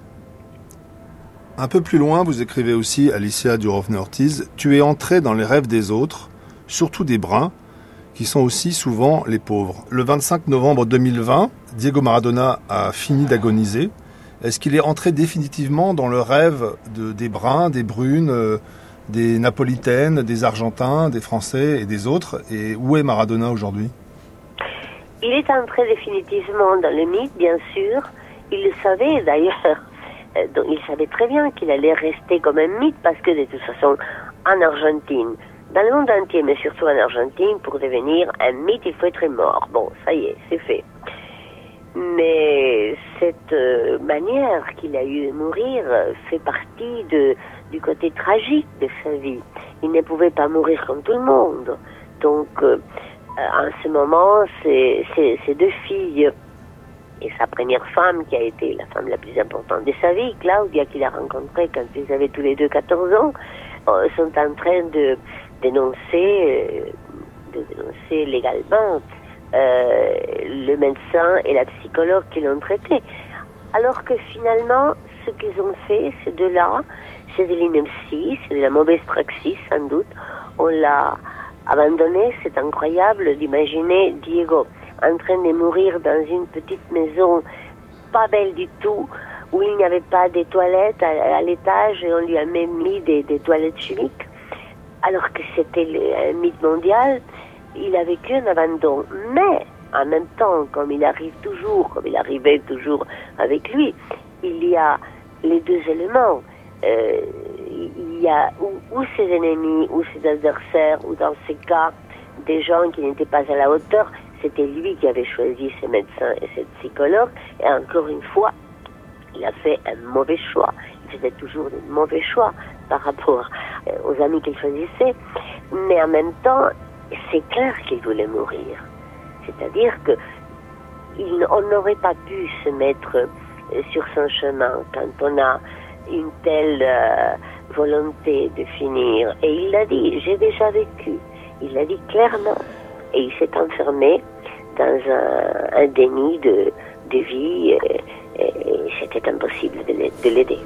Un peu plus loin, vous écrivez aussi, Alicia Durovne-Ortiz, Tu es entré dans les rêves des autres, surtout des bruns, qui sont aussi souvent les pauvres. Le 25 novembre 2020, Diego Maradona a fini d'agoniser. Est-ce qu'il est entré définitivement dans le rêve de, des bruns, des brunes, euh, des napolitaines, des argentins, des français et des autres? Et où est Maradona aujourd'hui? Il est entré définitivement dans le mythe, bien sûr. Il le savait d'ailleurs. Euh, il savait très bien qu'il allait rester comme un mythe parce que de toute façon, en Argentine, dans le monde entier, mais surtout en Argentine, pour devenir un mythe, il faut être mort. Bon, ça y est, c'est fait. Mais cette euh, manière qu'il a eu de mourir fait partie du côté tragique de sa vie. Il ne pouvait pas mourir comme tout le monde. Donc, euh, en ce moment, ses, deux filles et sa première femme, qui a été la femme la plus importante de sa vie, Claudia, qu'il a rencontrée quand ils avaient tous les deux 14 ans, euh, sont en train de dénoncer, euh, de dénoncer légalement le médecin et la psychologue qui l'ont traité. Alors que finalement, ce qu'ils ont fait, ces deux-là, c'est de l'ineptie, c'est de la mauvaise praxis sans doute. On l'a abandonné, c'est incroyable d'imaginer Diego en train de mourir dans une petite maison pas belle du tout, où il n'y avait pas de toilettes à, l'étage et on lui a même mis des, toilettes chimiques, alors que c'était un mythe mondial, il a vécu un abandon. Mais en même temps, comme il arrive toujours, comme il arrivait toujours avec lui, il y a les deux éléments. Euh, il y a ou, ses ennemis, ou ses adversaires, ou dans ces cas, des gens qui n'étaient pas à la hauteur. C'était lui qui avait choisi ses médecins et ses psychologues. Et encore une fois, il a fait un mauvais choix. Il faisait toujours des mauvais choix par rapport euh, aux amis qu'il choisissait. Mais en même temps, c'est clair qu'il voulait mourir. C'est-à-dire que on n'aurait pas pu se mettre euh, sur son chemin quand on a une telle euh, de finir. Et il l'a dit, j'ai déjà vécu. Il l'a dit clairement. Et il s'est enfermé dans un, déni de, vie et, c'était impossible de l'aider.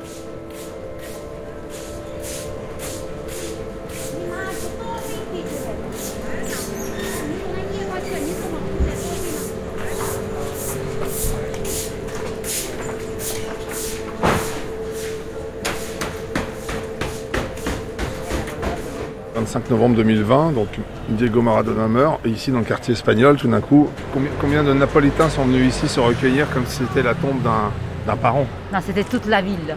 25 novembre 2020, donc Diego Maradona meurt, et ici dans le quartier espagnol, tout d'un coup, combien, de Napolitains sont venus ici se recueillir comme si c'était la tombe d'un parent? Non, c'était toute la ville.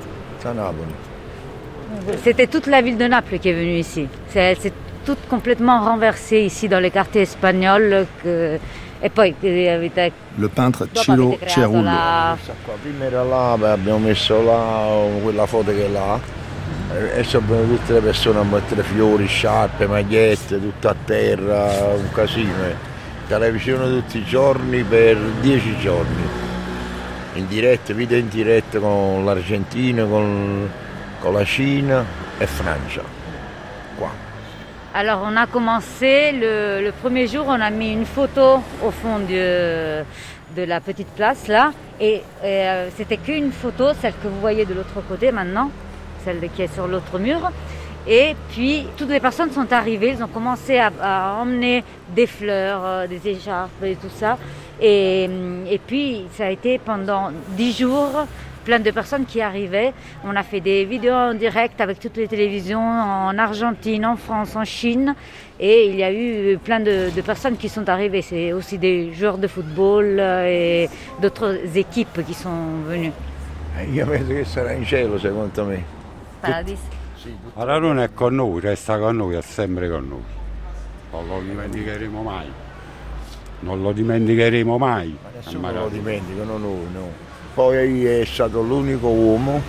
C'était toute la ville de Naples qui est venue ici. C'est tout complètement renversé ici dans les quartiers espagnols. Que... Et poi le peintre Ciro Cerullo. La... Prima era là, abbiamo messo là quella foto che è là. E sono venute tutte le persone a mettere fiori, sciarpe, magliette, tutto a terra, un casino. Eh. Televisione tutti i giorni per dieci giorni, in diretta, video in diretta con l'Argentina, con, con la Cina et Francia. Qua. Alors on a commencé, le, le, premier jour on a mis une photo au fond de, de la petite place là et, et euh, c'était qu'une photo, celle que vous voyez de l'autre côté maintenant celle qui est sur l'autre mur. Et puis, toutes les personnes sont arrivées, ils ont commencé à, emmener des fleurs, euh, des écharpes et tout ça. Et, et, puis, ça a été pendant dix jours, plein de personnes qui arrivaient. On a fait des vidéos en direct avec toutes les télévisions en Argentine, en France, en Chine. Et il y a eu plein de, personnes qui sont arrivées. C'est aussi des joueurs de football euh, et d'autres équipes qui sont venues. Paradis. Maradona è con noi, resta con noi, è sempre con noi. Non lo dimenticheremo mai. Non lo dimenticheremo mai. Non lo dimenticano noi, no. Poi è stato l'unico uomo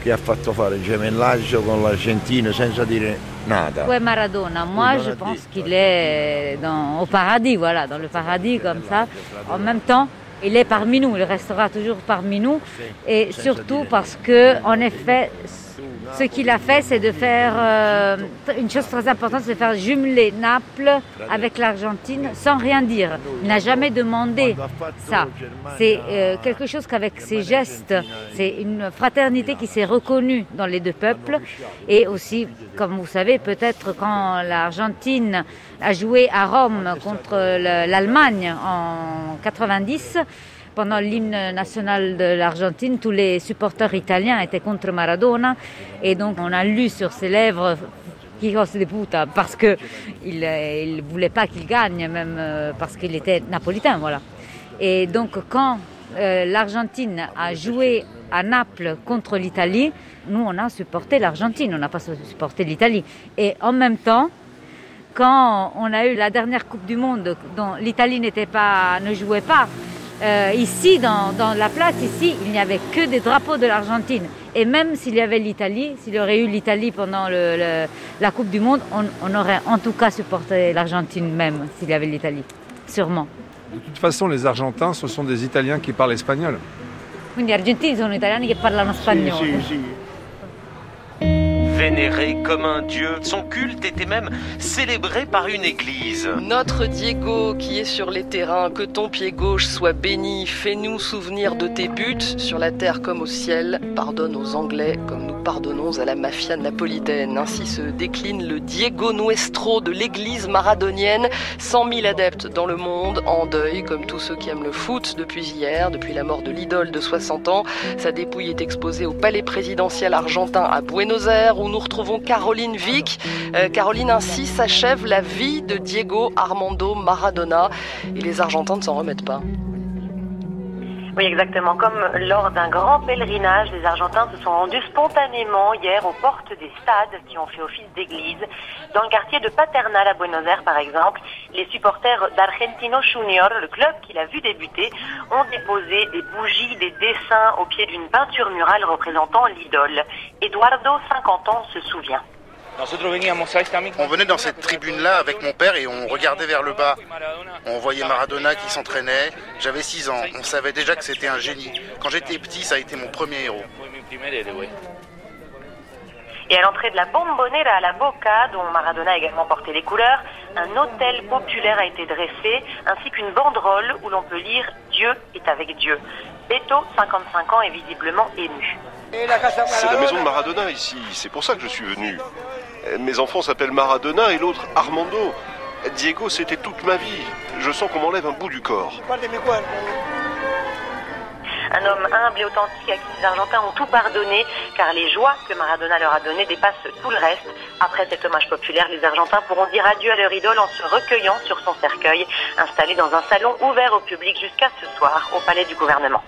che a fatto fare gemellaggio con l'Argentina senza dire nada. Ouais, Maradona, moi je pense qu'il est dans, au paradis, voilà, dans le paradis comme ça. En même temps, il est parmi nous, il restera toujours parmi nous. Et surtout parce que, en effet, ce qu'il a fait, c'est de faire euh, une chose très importante, c'est de faire jumeler Naples avec l'Argentine sans rien dire. Il n'a jamais demandé ça. C'est euh, quelque chose qu'avec ses gestes, c'est une fraternité qui s'est reconnue dans les deux peuples. Et aussi, comme vous savez, peut-être quand l'Argentine a joué à Rome contre l'Allemagne en 90, pendant l'hymne national de l'Argentine, tous les supporters italiens étaient contre Maradona. Et donc, on a lu sur ses lèvres Hijos de puta, parce qu'il ne voulait pas qu'il gagne, même euh, parce qu'il était napolitain. Voilà. Et donc, quand euh, l'Argentine a joué à Naples contre l'Italie, nous, on a supporté l'Argentine, on n'a pas supporté l'Italie. Et en même temps, quand on a eu la dernière Coupe du Monde dont l'Italie ne jouait pas, euh, ici, dans, dans, la place, ici, il n'y avait que des drapeaux de l'Argentine. Et même s'il y avait l'Italie, s'il y aurait eu l'Italie pendant le, le, la Coupe du Monde, on, on, aurait en tout cas supporté l'Argentine même, s'il y avait l'Italie. Sûrement. De toute façon, les Argentins, ce sont des Italiens qui parlent espagnol. Quindi gli argentini sono italiani che parlano spagnolo. Sì, sì, sì. Vénéré comme un dieu, son culte était même célébré par une église. Notre Diego qui est sur les terrains, que ton pied gauche soit béni, fais-nous souvenir de tes buts, sur la terre comme au ciel, pardonne aux Anglais comme nous pardonnons à la mafia napolitaine. Ainsi se décline le Diego Nuestro de l'église maradonienne, 100 000 adeptes dans le monde, en deuil comme tous ceux qui aiment le foot depuis hier, depuis la mort de l'idole de 60 ans. Sa dépouille est exposée au palais présidentiel argentin à Buenos Aires nous retrouvons Caroline Vic. Euh, Caroline, ainsi s'achève la vie de Diego Armando Maradona et les Argentins ne s'en remettent pas. Oui, exactement. Comme lors d'un grand pèlerinage, les Argentins se sont rendus spontanément hier aux portes des stades qui ont fait office d'église. Dans le quartier de Paternal à Buenos Aires, par exemple, les supporters d'Argentino Junior, le club qui l'a vu débuter, ont déposé des bougies, des dessins au pied d'une peinture murale représentant l'idole. Eduardo, 50 ans, se souvient. On venait dans cette tribune-là avec mon père et on regardait vers le bas. On voyait Maradona qui s'entraînait. J'avais 6 ans. On savait déjà que c'était un génie. Quand j'étais petit, ça a été mon premier héros. Et à l'entrée de la Bombonera à la Boca, dont Maradona a également porté les couleurs, un hôtel populaire a été dressé, ainsi qu'une banderole où l'on peut lire Dieu est avec Dieu. Beto, 55 ans, est visiblement ému. C'est la maison de Maradona ici, c'est pour ça que je suis venu. Mes enfants s'appellent Maradona et l'autre Armando. Diego, c'était toute ma vie. Je sens qu'on m'enlève un bout du corps. Un homme humble et authentique à qui les Argentins ont tout pardonné, car les joies que Maradona leur a données dépassent tout le reste. Après cet hommage populaire, les Argentins pourront dire adieu à leur idole en se recueillant sur son cercueil, installé dans un salon ouvert au public jusqu'à ce soir au palais du gouvernement.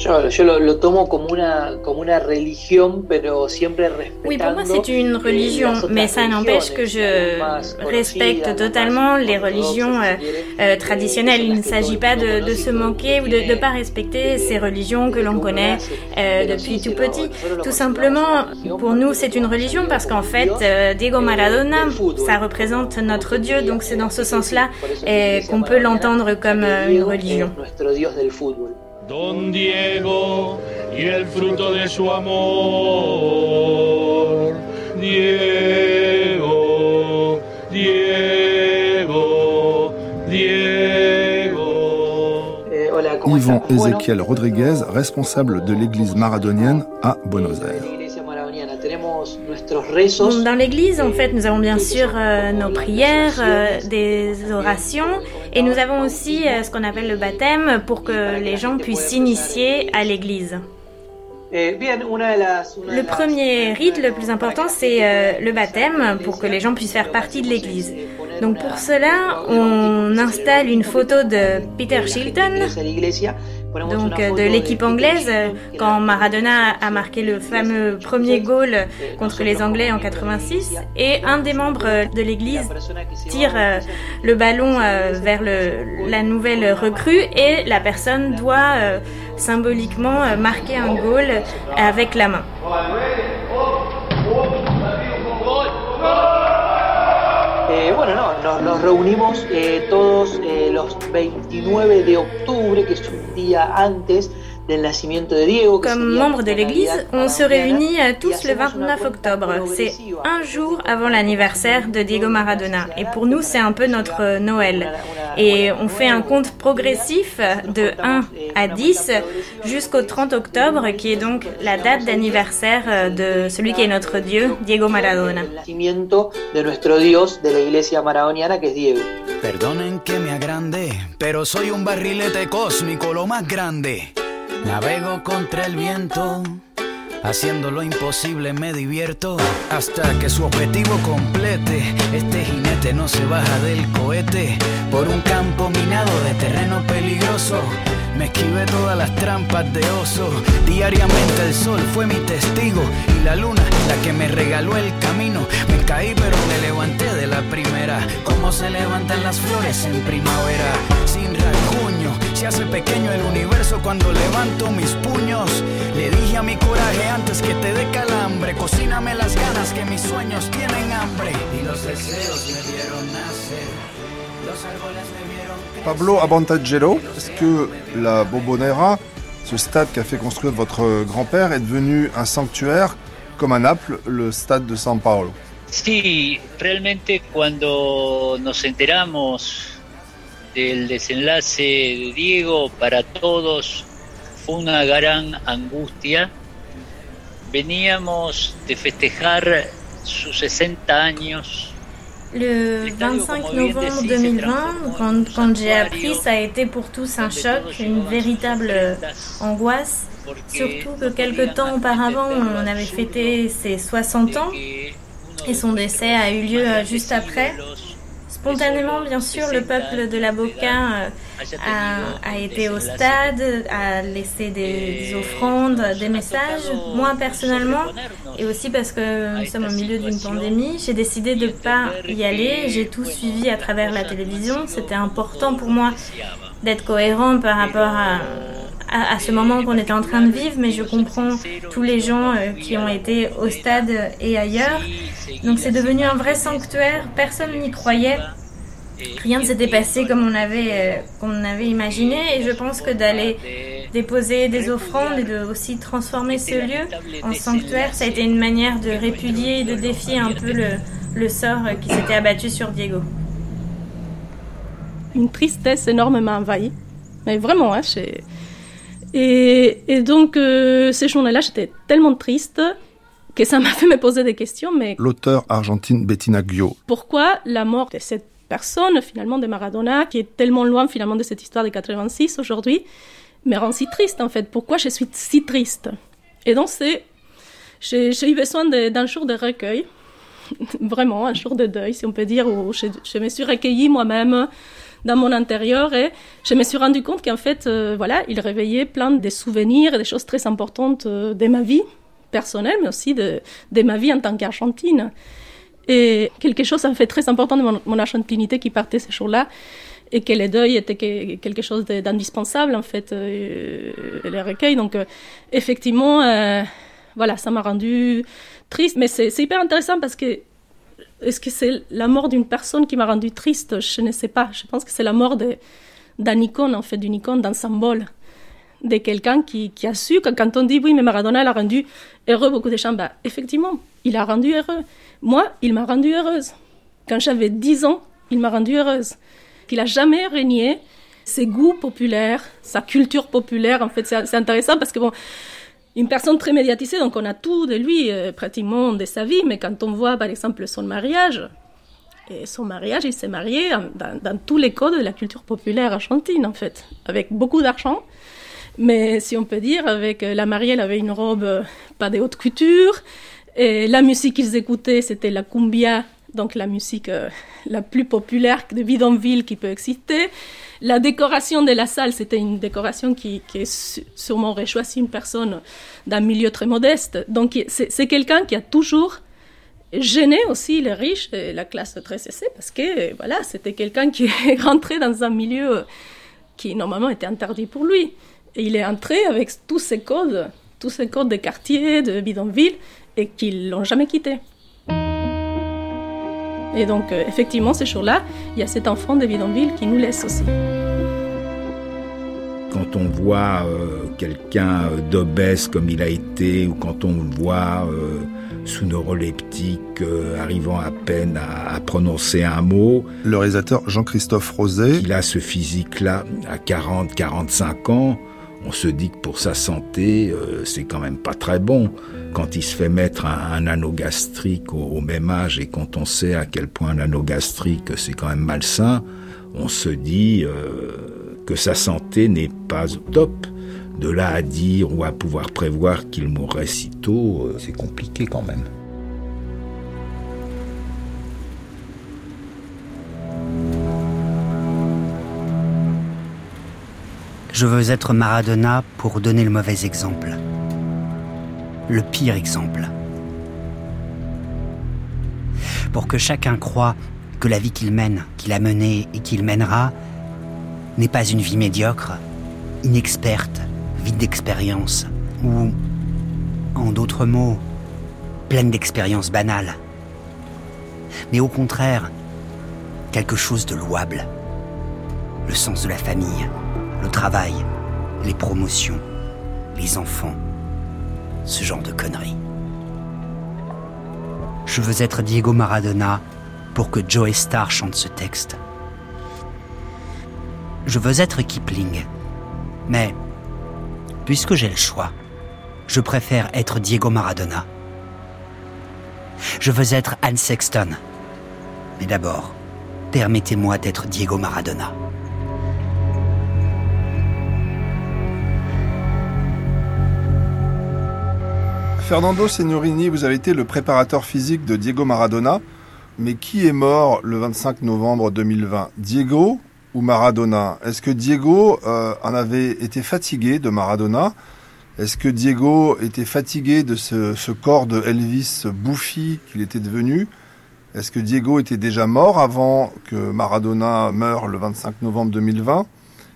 Yo, yo lo, lo, tomo como una, como una religión, pero siempre respetando. Oui, pour moi c'est une religion, mais ça n'empêche que je respecte totalement les religions euh, euh, traditionnelles. Il ne s'agit pas de, de, se moquer ou de ne pas respecter ces religions que l'on connaît euh, depuis tout petit. Tout simplement, pour nous c'est une religion parce qu'en fait, Diego Maradona, ça représente notre Dieu, donc c'est dans ce sens-là qu'on peut l'entendre comme une religion. Don Diego y el fruto de su amor. Diego, Diego, Diego. Yvon Ezequiel Rodriguez, responsable de l'église maradonienne à Buenos Aires. Dans l'église, en fait, nous avons bien sûr euh, nos prières, euh, des orations, et nous avons aussi euh, ce qu'on appelle le baptême pour que les gens puissent s'initier à l'église. Eh, le premier rite le plus important, c'est euh, le baptême pour que les gens puissent faire partie de l'Église. Donc pour cela, on installe une photo de Peter Shilton donc euh, de l'équipe anglaise euh, quand Maradona a marqué le fameux premier goal contre les Anglais en 86 et un des membres de l'église tire euh, le ballon vers le, la nouvelle recrue et la personne doit symboliquement marquer un goal avec la main. Nos, reunimos eh, todos eh, los 29 de octubre, que es un día antes Comme membre de l'Église, on se réunit tous le 29 octobre. C'est un jour avant l'anniversaire de Diego Maradona. Et pour nous, c'est un peu notre Noël. Et on fait un compte progressif de 1 à 10 jusqu'au 30 octobre, qui est donc la date d'anniversaire de celui qui est notre Dieu, Diego Maradona. de nuestro Dios de la iglesia maradoniana, que es Diego. Perdonen que me agrande, pero soy un barrilete cósmico, lo más grande. Navego contra el viento, haciendo lo imposible me divierto hasta que su objetivo complete. Este jinete no se baja del cohete por un campo minado de terreno peligroso. Me esquivé todas las trampas de oso. Diariamente el sol fue mi testigo y la luna la que me regaló el camino. Me caí pero me levanté de la primera. Como se levantan las flores en primavera. Sin rasguño, se hace pequeño el universo cuando levanto mis puños. Le dije a mi coraje antes que te dé calambre. Cocíname las ganas que mis sueños tienen hambre. Y los deseos me vieron nacer. Los árboles me vieron Pablo Abantagelo, est-ce que la Bombonera, ce stade qu'a fait construire votre grand-père, est devenu un sanctuaire comme à Naples, le stade de San Paolo Sí, realmente cuando nos enteramos del desenlace de Diego, para todos fue una gran angustia. Veníamos de festejar sus 60 años Le 25 novembre 2020, quand, quand j'ai appris, ça a été pour tous un choc, une véritable angoisse. Surtout que quelques temps auparavant, on avait fêté ses 60 ans et son décès a eu lieu juste après. Spontanément, bien sûr, le peuple de la Boca euh, a, été au stade, a laissé des, offrandes, des messages. Moi, personnellement, et aussi parce que nous sommes au milieu d'une pandémie, j'ai décidé de ne pas y aller. J'ai tout suivi à travers la télévision. C'était important pour moi d'être cohérent par rapport à, à, ce moment qu'on était en train de vivre, mais je comprends tous les gens euh, qui ont été au stade et ailleurs. Donc c'est devenu un vrai sanctuaire, personne n'y croyait. Rien ne s'était passé comme on avait, euh, on avait imaginé et je pense que d'aller déposer des offrandes et de aussi transformer ce lieu en sanctuaire, ça a été une manière de répudier de défier un peu le, sort qui s'était abattu sur Diego. Une tristesse énormément envahie, mais vraiment, hein, et, et, donc euh, ces journées-là, j'étais tellement triste que ça m'a fait me poser des questions. Mais l'auteur argentine Bettina Guio. Pourquoi la mort de cette personne, finalement, de Maradona, qui est tellement loin finalement de cette histoire de 86 aujourd'hui, me rend si triste en fait? Pourquoi je suis si triste? Et donc c'est, j'ai, eu besoin d'un jour de recueil, vraiment un jour de deuil, si on peut dire, où je, me suis recueillie moi-même dans mon intérieur et je me suis rendu compte qu'en fait, euh, voilà, il réveillait plein de souvenirs et des choses très importantes euh, de ma vie personnelle, mais aussi de, de ma vie en tant qu'Argentine. Et quelque chose, me fait très important de mon, argentinité qui partait ce jour-là, et que le deuil était quelque chose d'indispensable, en fait, euh, le recueil. Donc, euh, effectivement, voilà, ça m'a rendu triste. Mais c'est hyper intéressant parce que est-ce que c'est la mort d'une personne qui m'a rendu triste? Je ne sais pas. Je pense que c'est la mort d'un icône, en fait, d'une icône, d'un symbole de quelqu'un qui, a su que quand on dit oui, mais Maradona a rendu heureux beaucoup de gens, bah, effectivement, il a rendu heureux. Moi, il m'a rendu heureuse. Quand j'avais 10 ans, il m'a rendu heureuse. Il n'a jamais régné ses goûts populaires, sa culture populaire. En fait, c'est intéressant parce que bon, une personne très médiatisée, donc on a tout de lui, euh, pratiquement de sa vie, mais quand on voit par exemple son mariage, et son mariage, il s'est marié dans, tous les codes de la culture populaire argentine, en fait, avec beaucoup d'argent mais si on peut dire, avec la mariée, elle avait une robe pas de haute couture. Et la musique qu'ils écoutaient, c'était la cumbia, donc la musique la plus populaire de bidonville qui peut exister. La décoration de la salle, c'était une décoration qui, qui sûrement aurait choisi une personne d'un milieu très modeste. Donc c'est quelqu'un qui a toujours gêné aussi les riches et la classe très aisée parce que voilà, c'était quelqu'un qui est rentré dans un milieu qui normalement était interdit pour lui. Et il est entré avec tous ces codes, tous ces codes de quartier, de bidonville, et qu'ils l'ont jamais quitté. Et donc, euh, effectivement, ce jour-là, il y a cet enfant de bidonville qui nous laisse aussi. Quand on voit euh, quelqu'un euh, d'obèse comme il a été, ou quand on le voit sous neuroleptique, arrivant à peine à, prononcer un mot. Le réalisateur Jean-Christophe Roset. Il a ce physique-là à 40, 45 ans. On se dit que pour sa santé, c'est quand même pas très bon quand il se fait mettre un, anneau gastrique au, même âge et quand on sait à quel point un gastrique c'est quand même malsain, on se dit euh, que sa santé n'est pas au top. De là à dire ou à pouvoir prévoir qu'il mourrait si tôt, euh, c'est compliqué quand même. Je veux être Maradona pour donner le mauvais exemple le pire exemple. Pour que chacun croie que la vie qu'il mène, qu'il a menée et qu'il mènera n'est pas une vie médiocre, inexperte, vide d'expérience, ou, en d'autres mots, pleine d'expériences banales. Mais au contraire, quelque chose de louable. Le sens de la famille, le travail, les promotions, les enfants, ce genre de conneries. Je veux être Diego Maradona pour que Joe Star chante ce texte. Je veux être Kipling. Mais, puisque j'ai le choix, je préfère être Diego Maradona. Je veux être Anne Sexton. Mais d'abord, permettez-moi d'être Diego Maradona. Fernando Signorini, vous avez été le préparateur physique de Diego Maradona, mais qui est mort le 25 novembre 2020 Diego ou Maradona? Est-ce que Diego euh, en avait été fatigué de Maradona? Est-ce que Diego était fatigué de ce, corps de Elvis bouffi qu'il était devenu? Est-ce que Diego était déjà mort avant que Maradona meure le 25 novembre 2020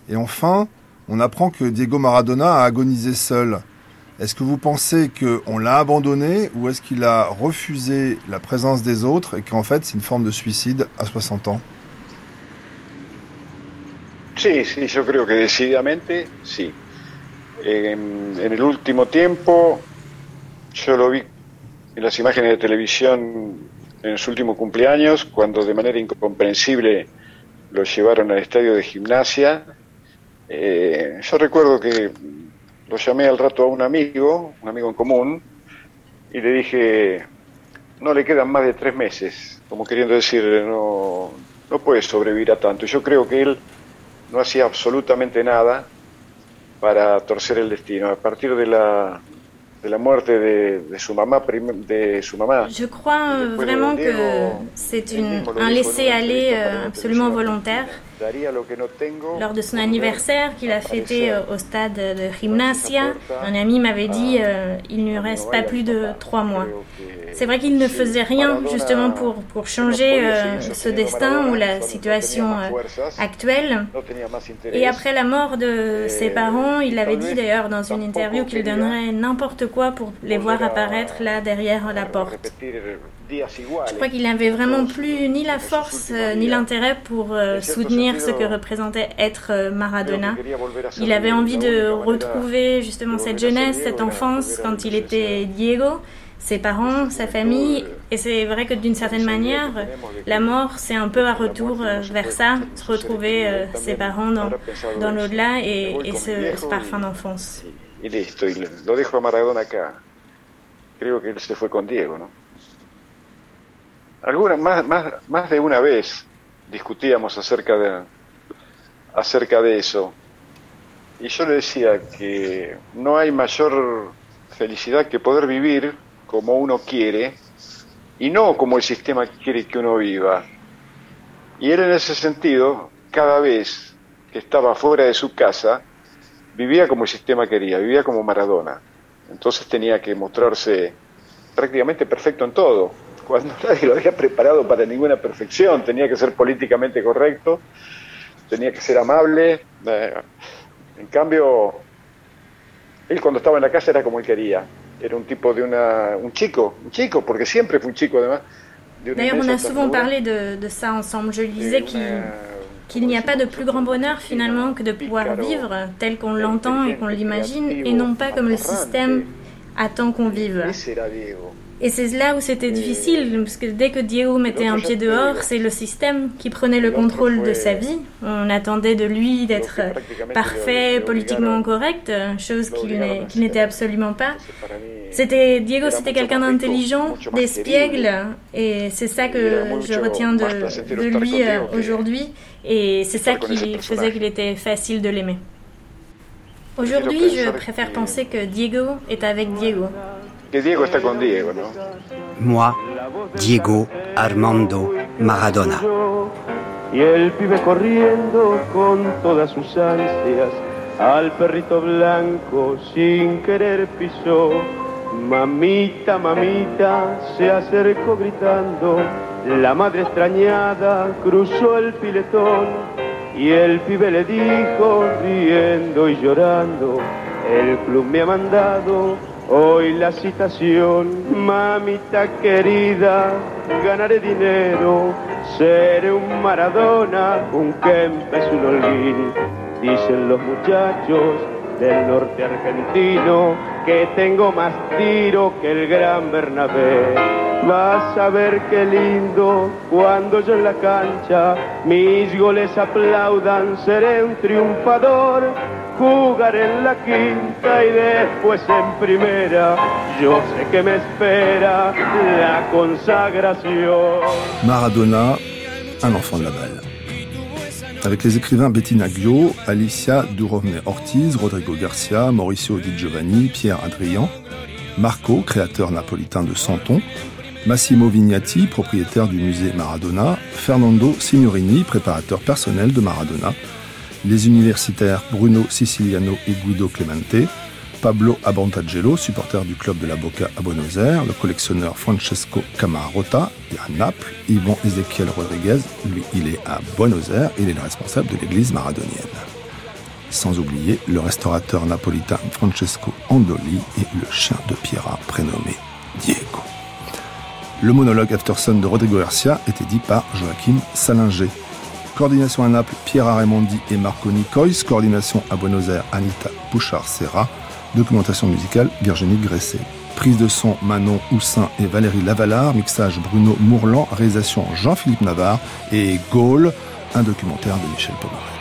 Et enfin, on apprend que Diego Maradona a agonisé seul. Est-ce que vous pensez qu'on l'a abandonné ou est-ce qu'il a refusé la présence des autres et qu'en fait c'est une forme de suicide à 60 ans? Sí, sí, yo creo que decididamente sí. En, en el último tiempo yo lo vi en las imágenes de televisión en su último cumpleaños, cuando de manera incomprensible lo llevaron al estadio de gimnasia. Eh, yo recuerdo que lo llamé al rato a un amigo, un amigo en común, y le dije, no le quedan más de tres meses, como queriendo decir, no, no puede sobrevivir a tanto. Yo creo que él no hacía absolutamente nada para torcer el destino. A partir de la, de la muerte de, de, su mamá, de su mamá. Je crois vraiment que c'est un laisser-aller euh, absolument volontaire. Lors de son anniversaire qu'il a fêté euh, au stade de Gimnasia, un ami m'avait dit euh, il ne reste pas plus de trois mois. C'est vrai qu'il ne faisait rien justement pour, pour changer euh, ce destin ou la situation actuelle. Et après la mort de ses parents, il avait dit d'ailleurs dans une interview qu'il donnerait n'importe quoi pour les voir apparaître là derrière la porte. Je crois qu'il n'avait vraiment plus ni la force euh, ni l'intérêt pour euh, soutenir ce que représentait être euh, Maradona. Il avait envie de retrouver justement cette jeunesse, cette enfance quand il était Diego, ses parents, sa famille. Et c'est vrai que d'une certaine manière, la mort, c'est un peu un retour vers ça, se retrouver ses parents dans, dans l'au-delà et, et ce, ce, parfum d'enfance. Maradona. Creo que se fue con Diego. Alguna, más, más, más de una vez discutíamos acerca de, acerca de eso. y yo le decía que no hay mayor felicidad que poder vivir como uno quiere y no como el sistema quiere que uno viva. Y él en ese sentido, cada vez que estaba fuera de su casa, vivía como el sistema quería, vivía como Maradona. Entonces tenía que mostrarse prácticamente perfecto en todo, cuando nadie lo había preparado para ninguna perfección, tenía que ser políticamente correcto, tenía que ser amable. Eh, en cambio, él cuando estaba en la casa era como él quería, era un tipo de una, un chico, un chico, porque siempre fue un chico además. D'ailleurs, on a souvent parlé de, de ça ensemble. Je lui disais qu'il n'y a pas de plus grand bonheur finalement que de pouvoir vivre tel qu'on l'entend et qu'on l'imagine, et non pas comme le système attend qu'on vive. Et c'est là où c'était difficile, parce que dès que Diego mettait un pied dehors, c'est le système qui prenait le contrôle de sa vie. On attendait de lui d'être parfait, politiquement correct, chose qu'il n'était absolument pas. C'était Diego, c'était quelqu'un d'intelligent, d'espiègle, et c'est ça que je retiens de, de lui euh, aujourd'hui, et c'est ça qui faisait qu'il était facile de l'aimer. Aujourd'hui, je préfère penser que Diego est avec Diego. Diego está con Diego, ¿no? Moi, Diego Armando Maradona. Y el pibe corriendo con todas sus ansias al perrito blanco sin querer pisó. Mamita, mamita, se acercó gritando. La madre extrañada cruzó el filetón y el pibe le dijo, riendo y llorando, el club me ha mandado Hoy la citación, mamita querida, ganaré dinero, seré un Maradona, un Kempes, un Holguín. Dicen los muchachos del norte argentino que tengo más tiro que el gran Bernabé. Vas a ver qué lindo cuando yo en la cancha mis goles aplaudan, seré un triunfador jugar en la quinta y después en primera. Yo sé que me espera la consagración. Maradona, un enfant de la balle. Avec les écrivains Bettina Guillot, Alicia Durovne-Ortiz, Rodrigo Garcia, Mauricio Di Giovanni, Pierre Adrian, Marco, créateur napolitain de Santon, Massimo Vignati, propriétaire du musée Maradona, Fernando Signorini, préparateur personnel de Maradona, les universitaires Bruno Siciliano et Guido Clemente, Pablo Abantagello, supporter du club de la Boca à Buenos Aires, le collectionneur Francesco Camarota, à Naples, Yvon Ezequiel Rodriguez, lui il est à Buenos Aires, il est le responsable de l'église maradonienne. Sans oublier le restaurateur napolitain Francesco Andoli et le chien de Piera prénommé Diego. Le monologue Afterson de Rodrigo Garcia était dit par Joachim Salinger. Coordination à Naples, Pierre Raimondi et Marco Nicois. Coordination à Buenos Aires, Anita Bouchard-Serra. Documentation musicale, Virginie Gresset. Prise de son, Manon Houssin et Valérie Lavalard. Mixage, Bruno Mourlan. Réalisation, Jean-Philippe Navarre. Et Gaulle, un documentaire de Michel Pomerel.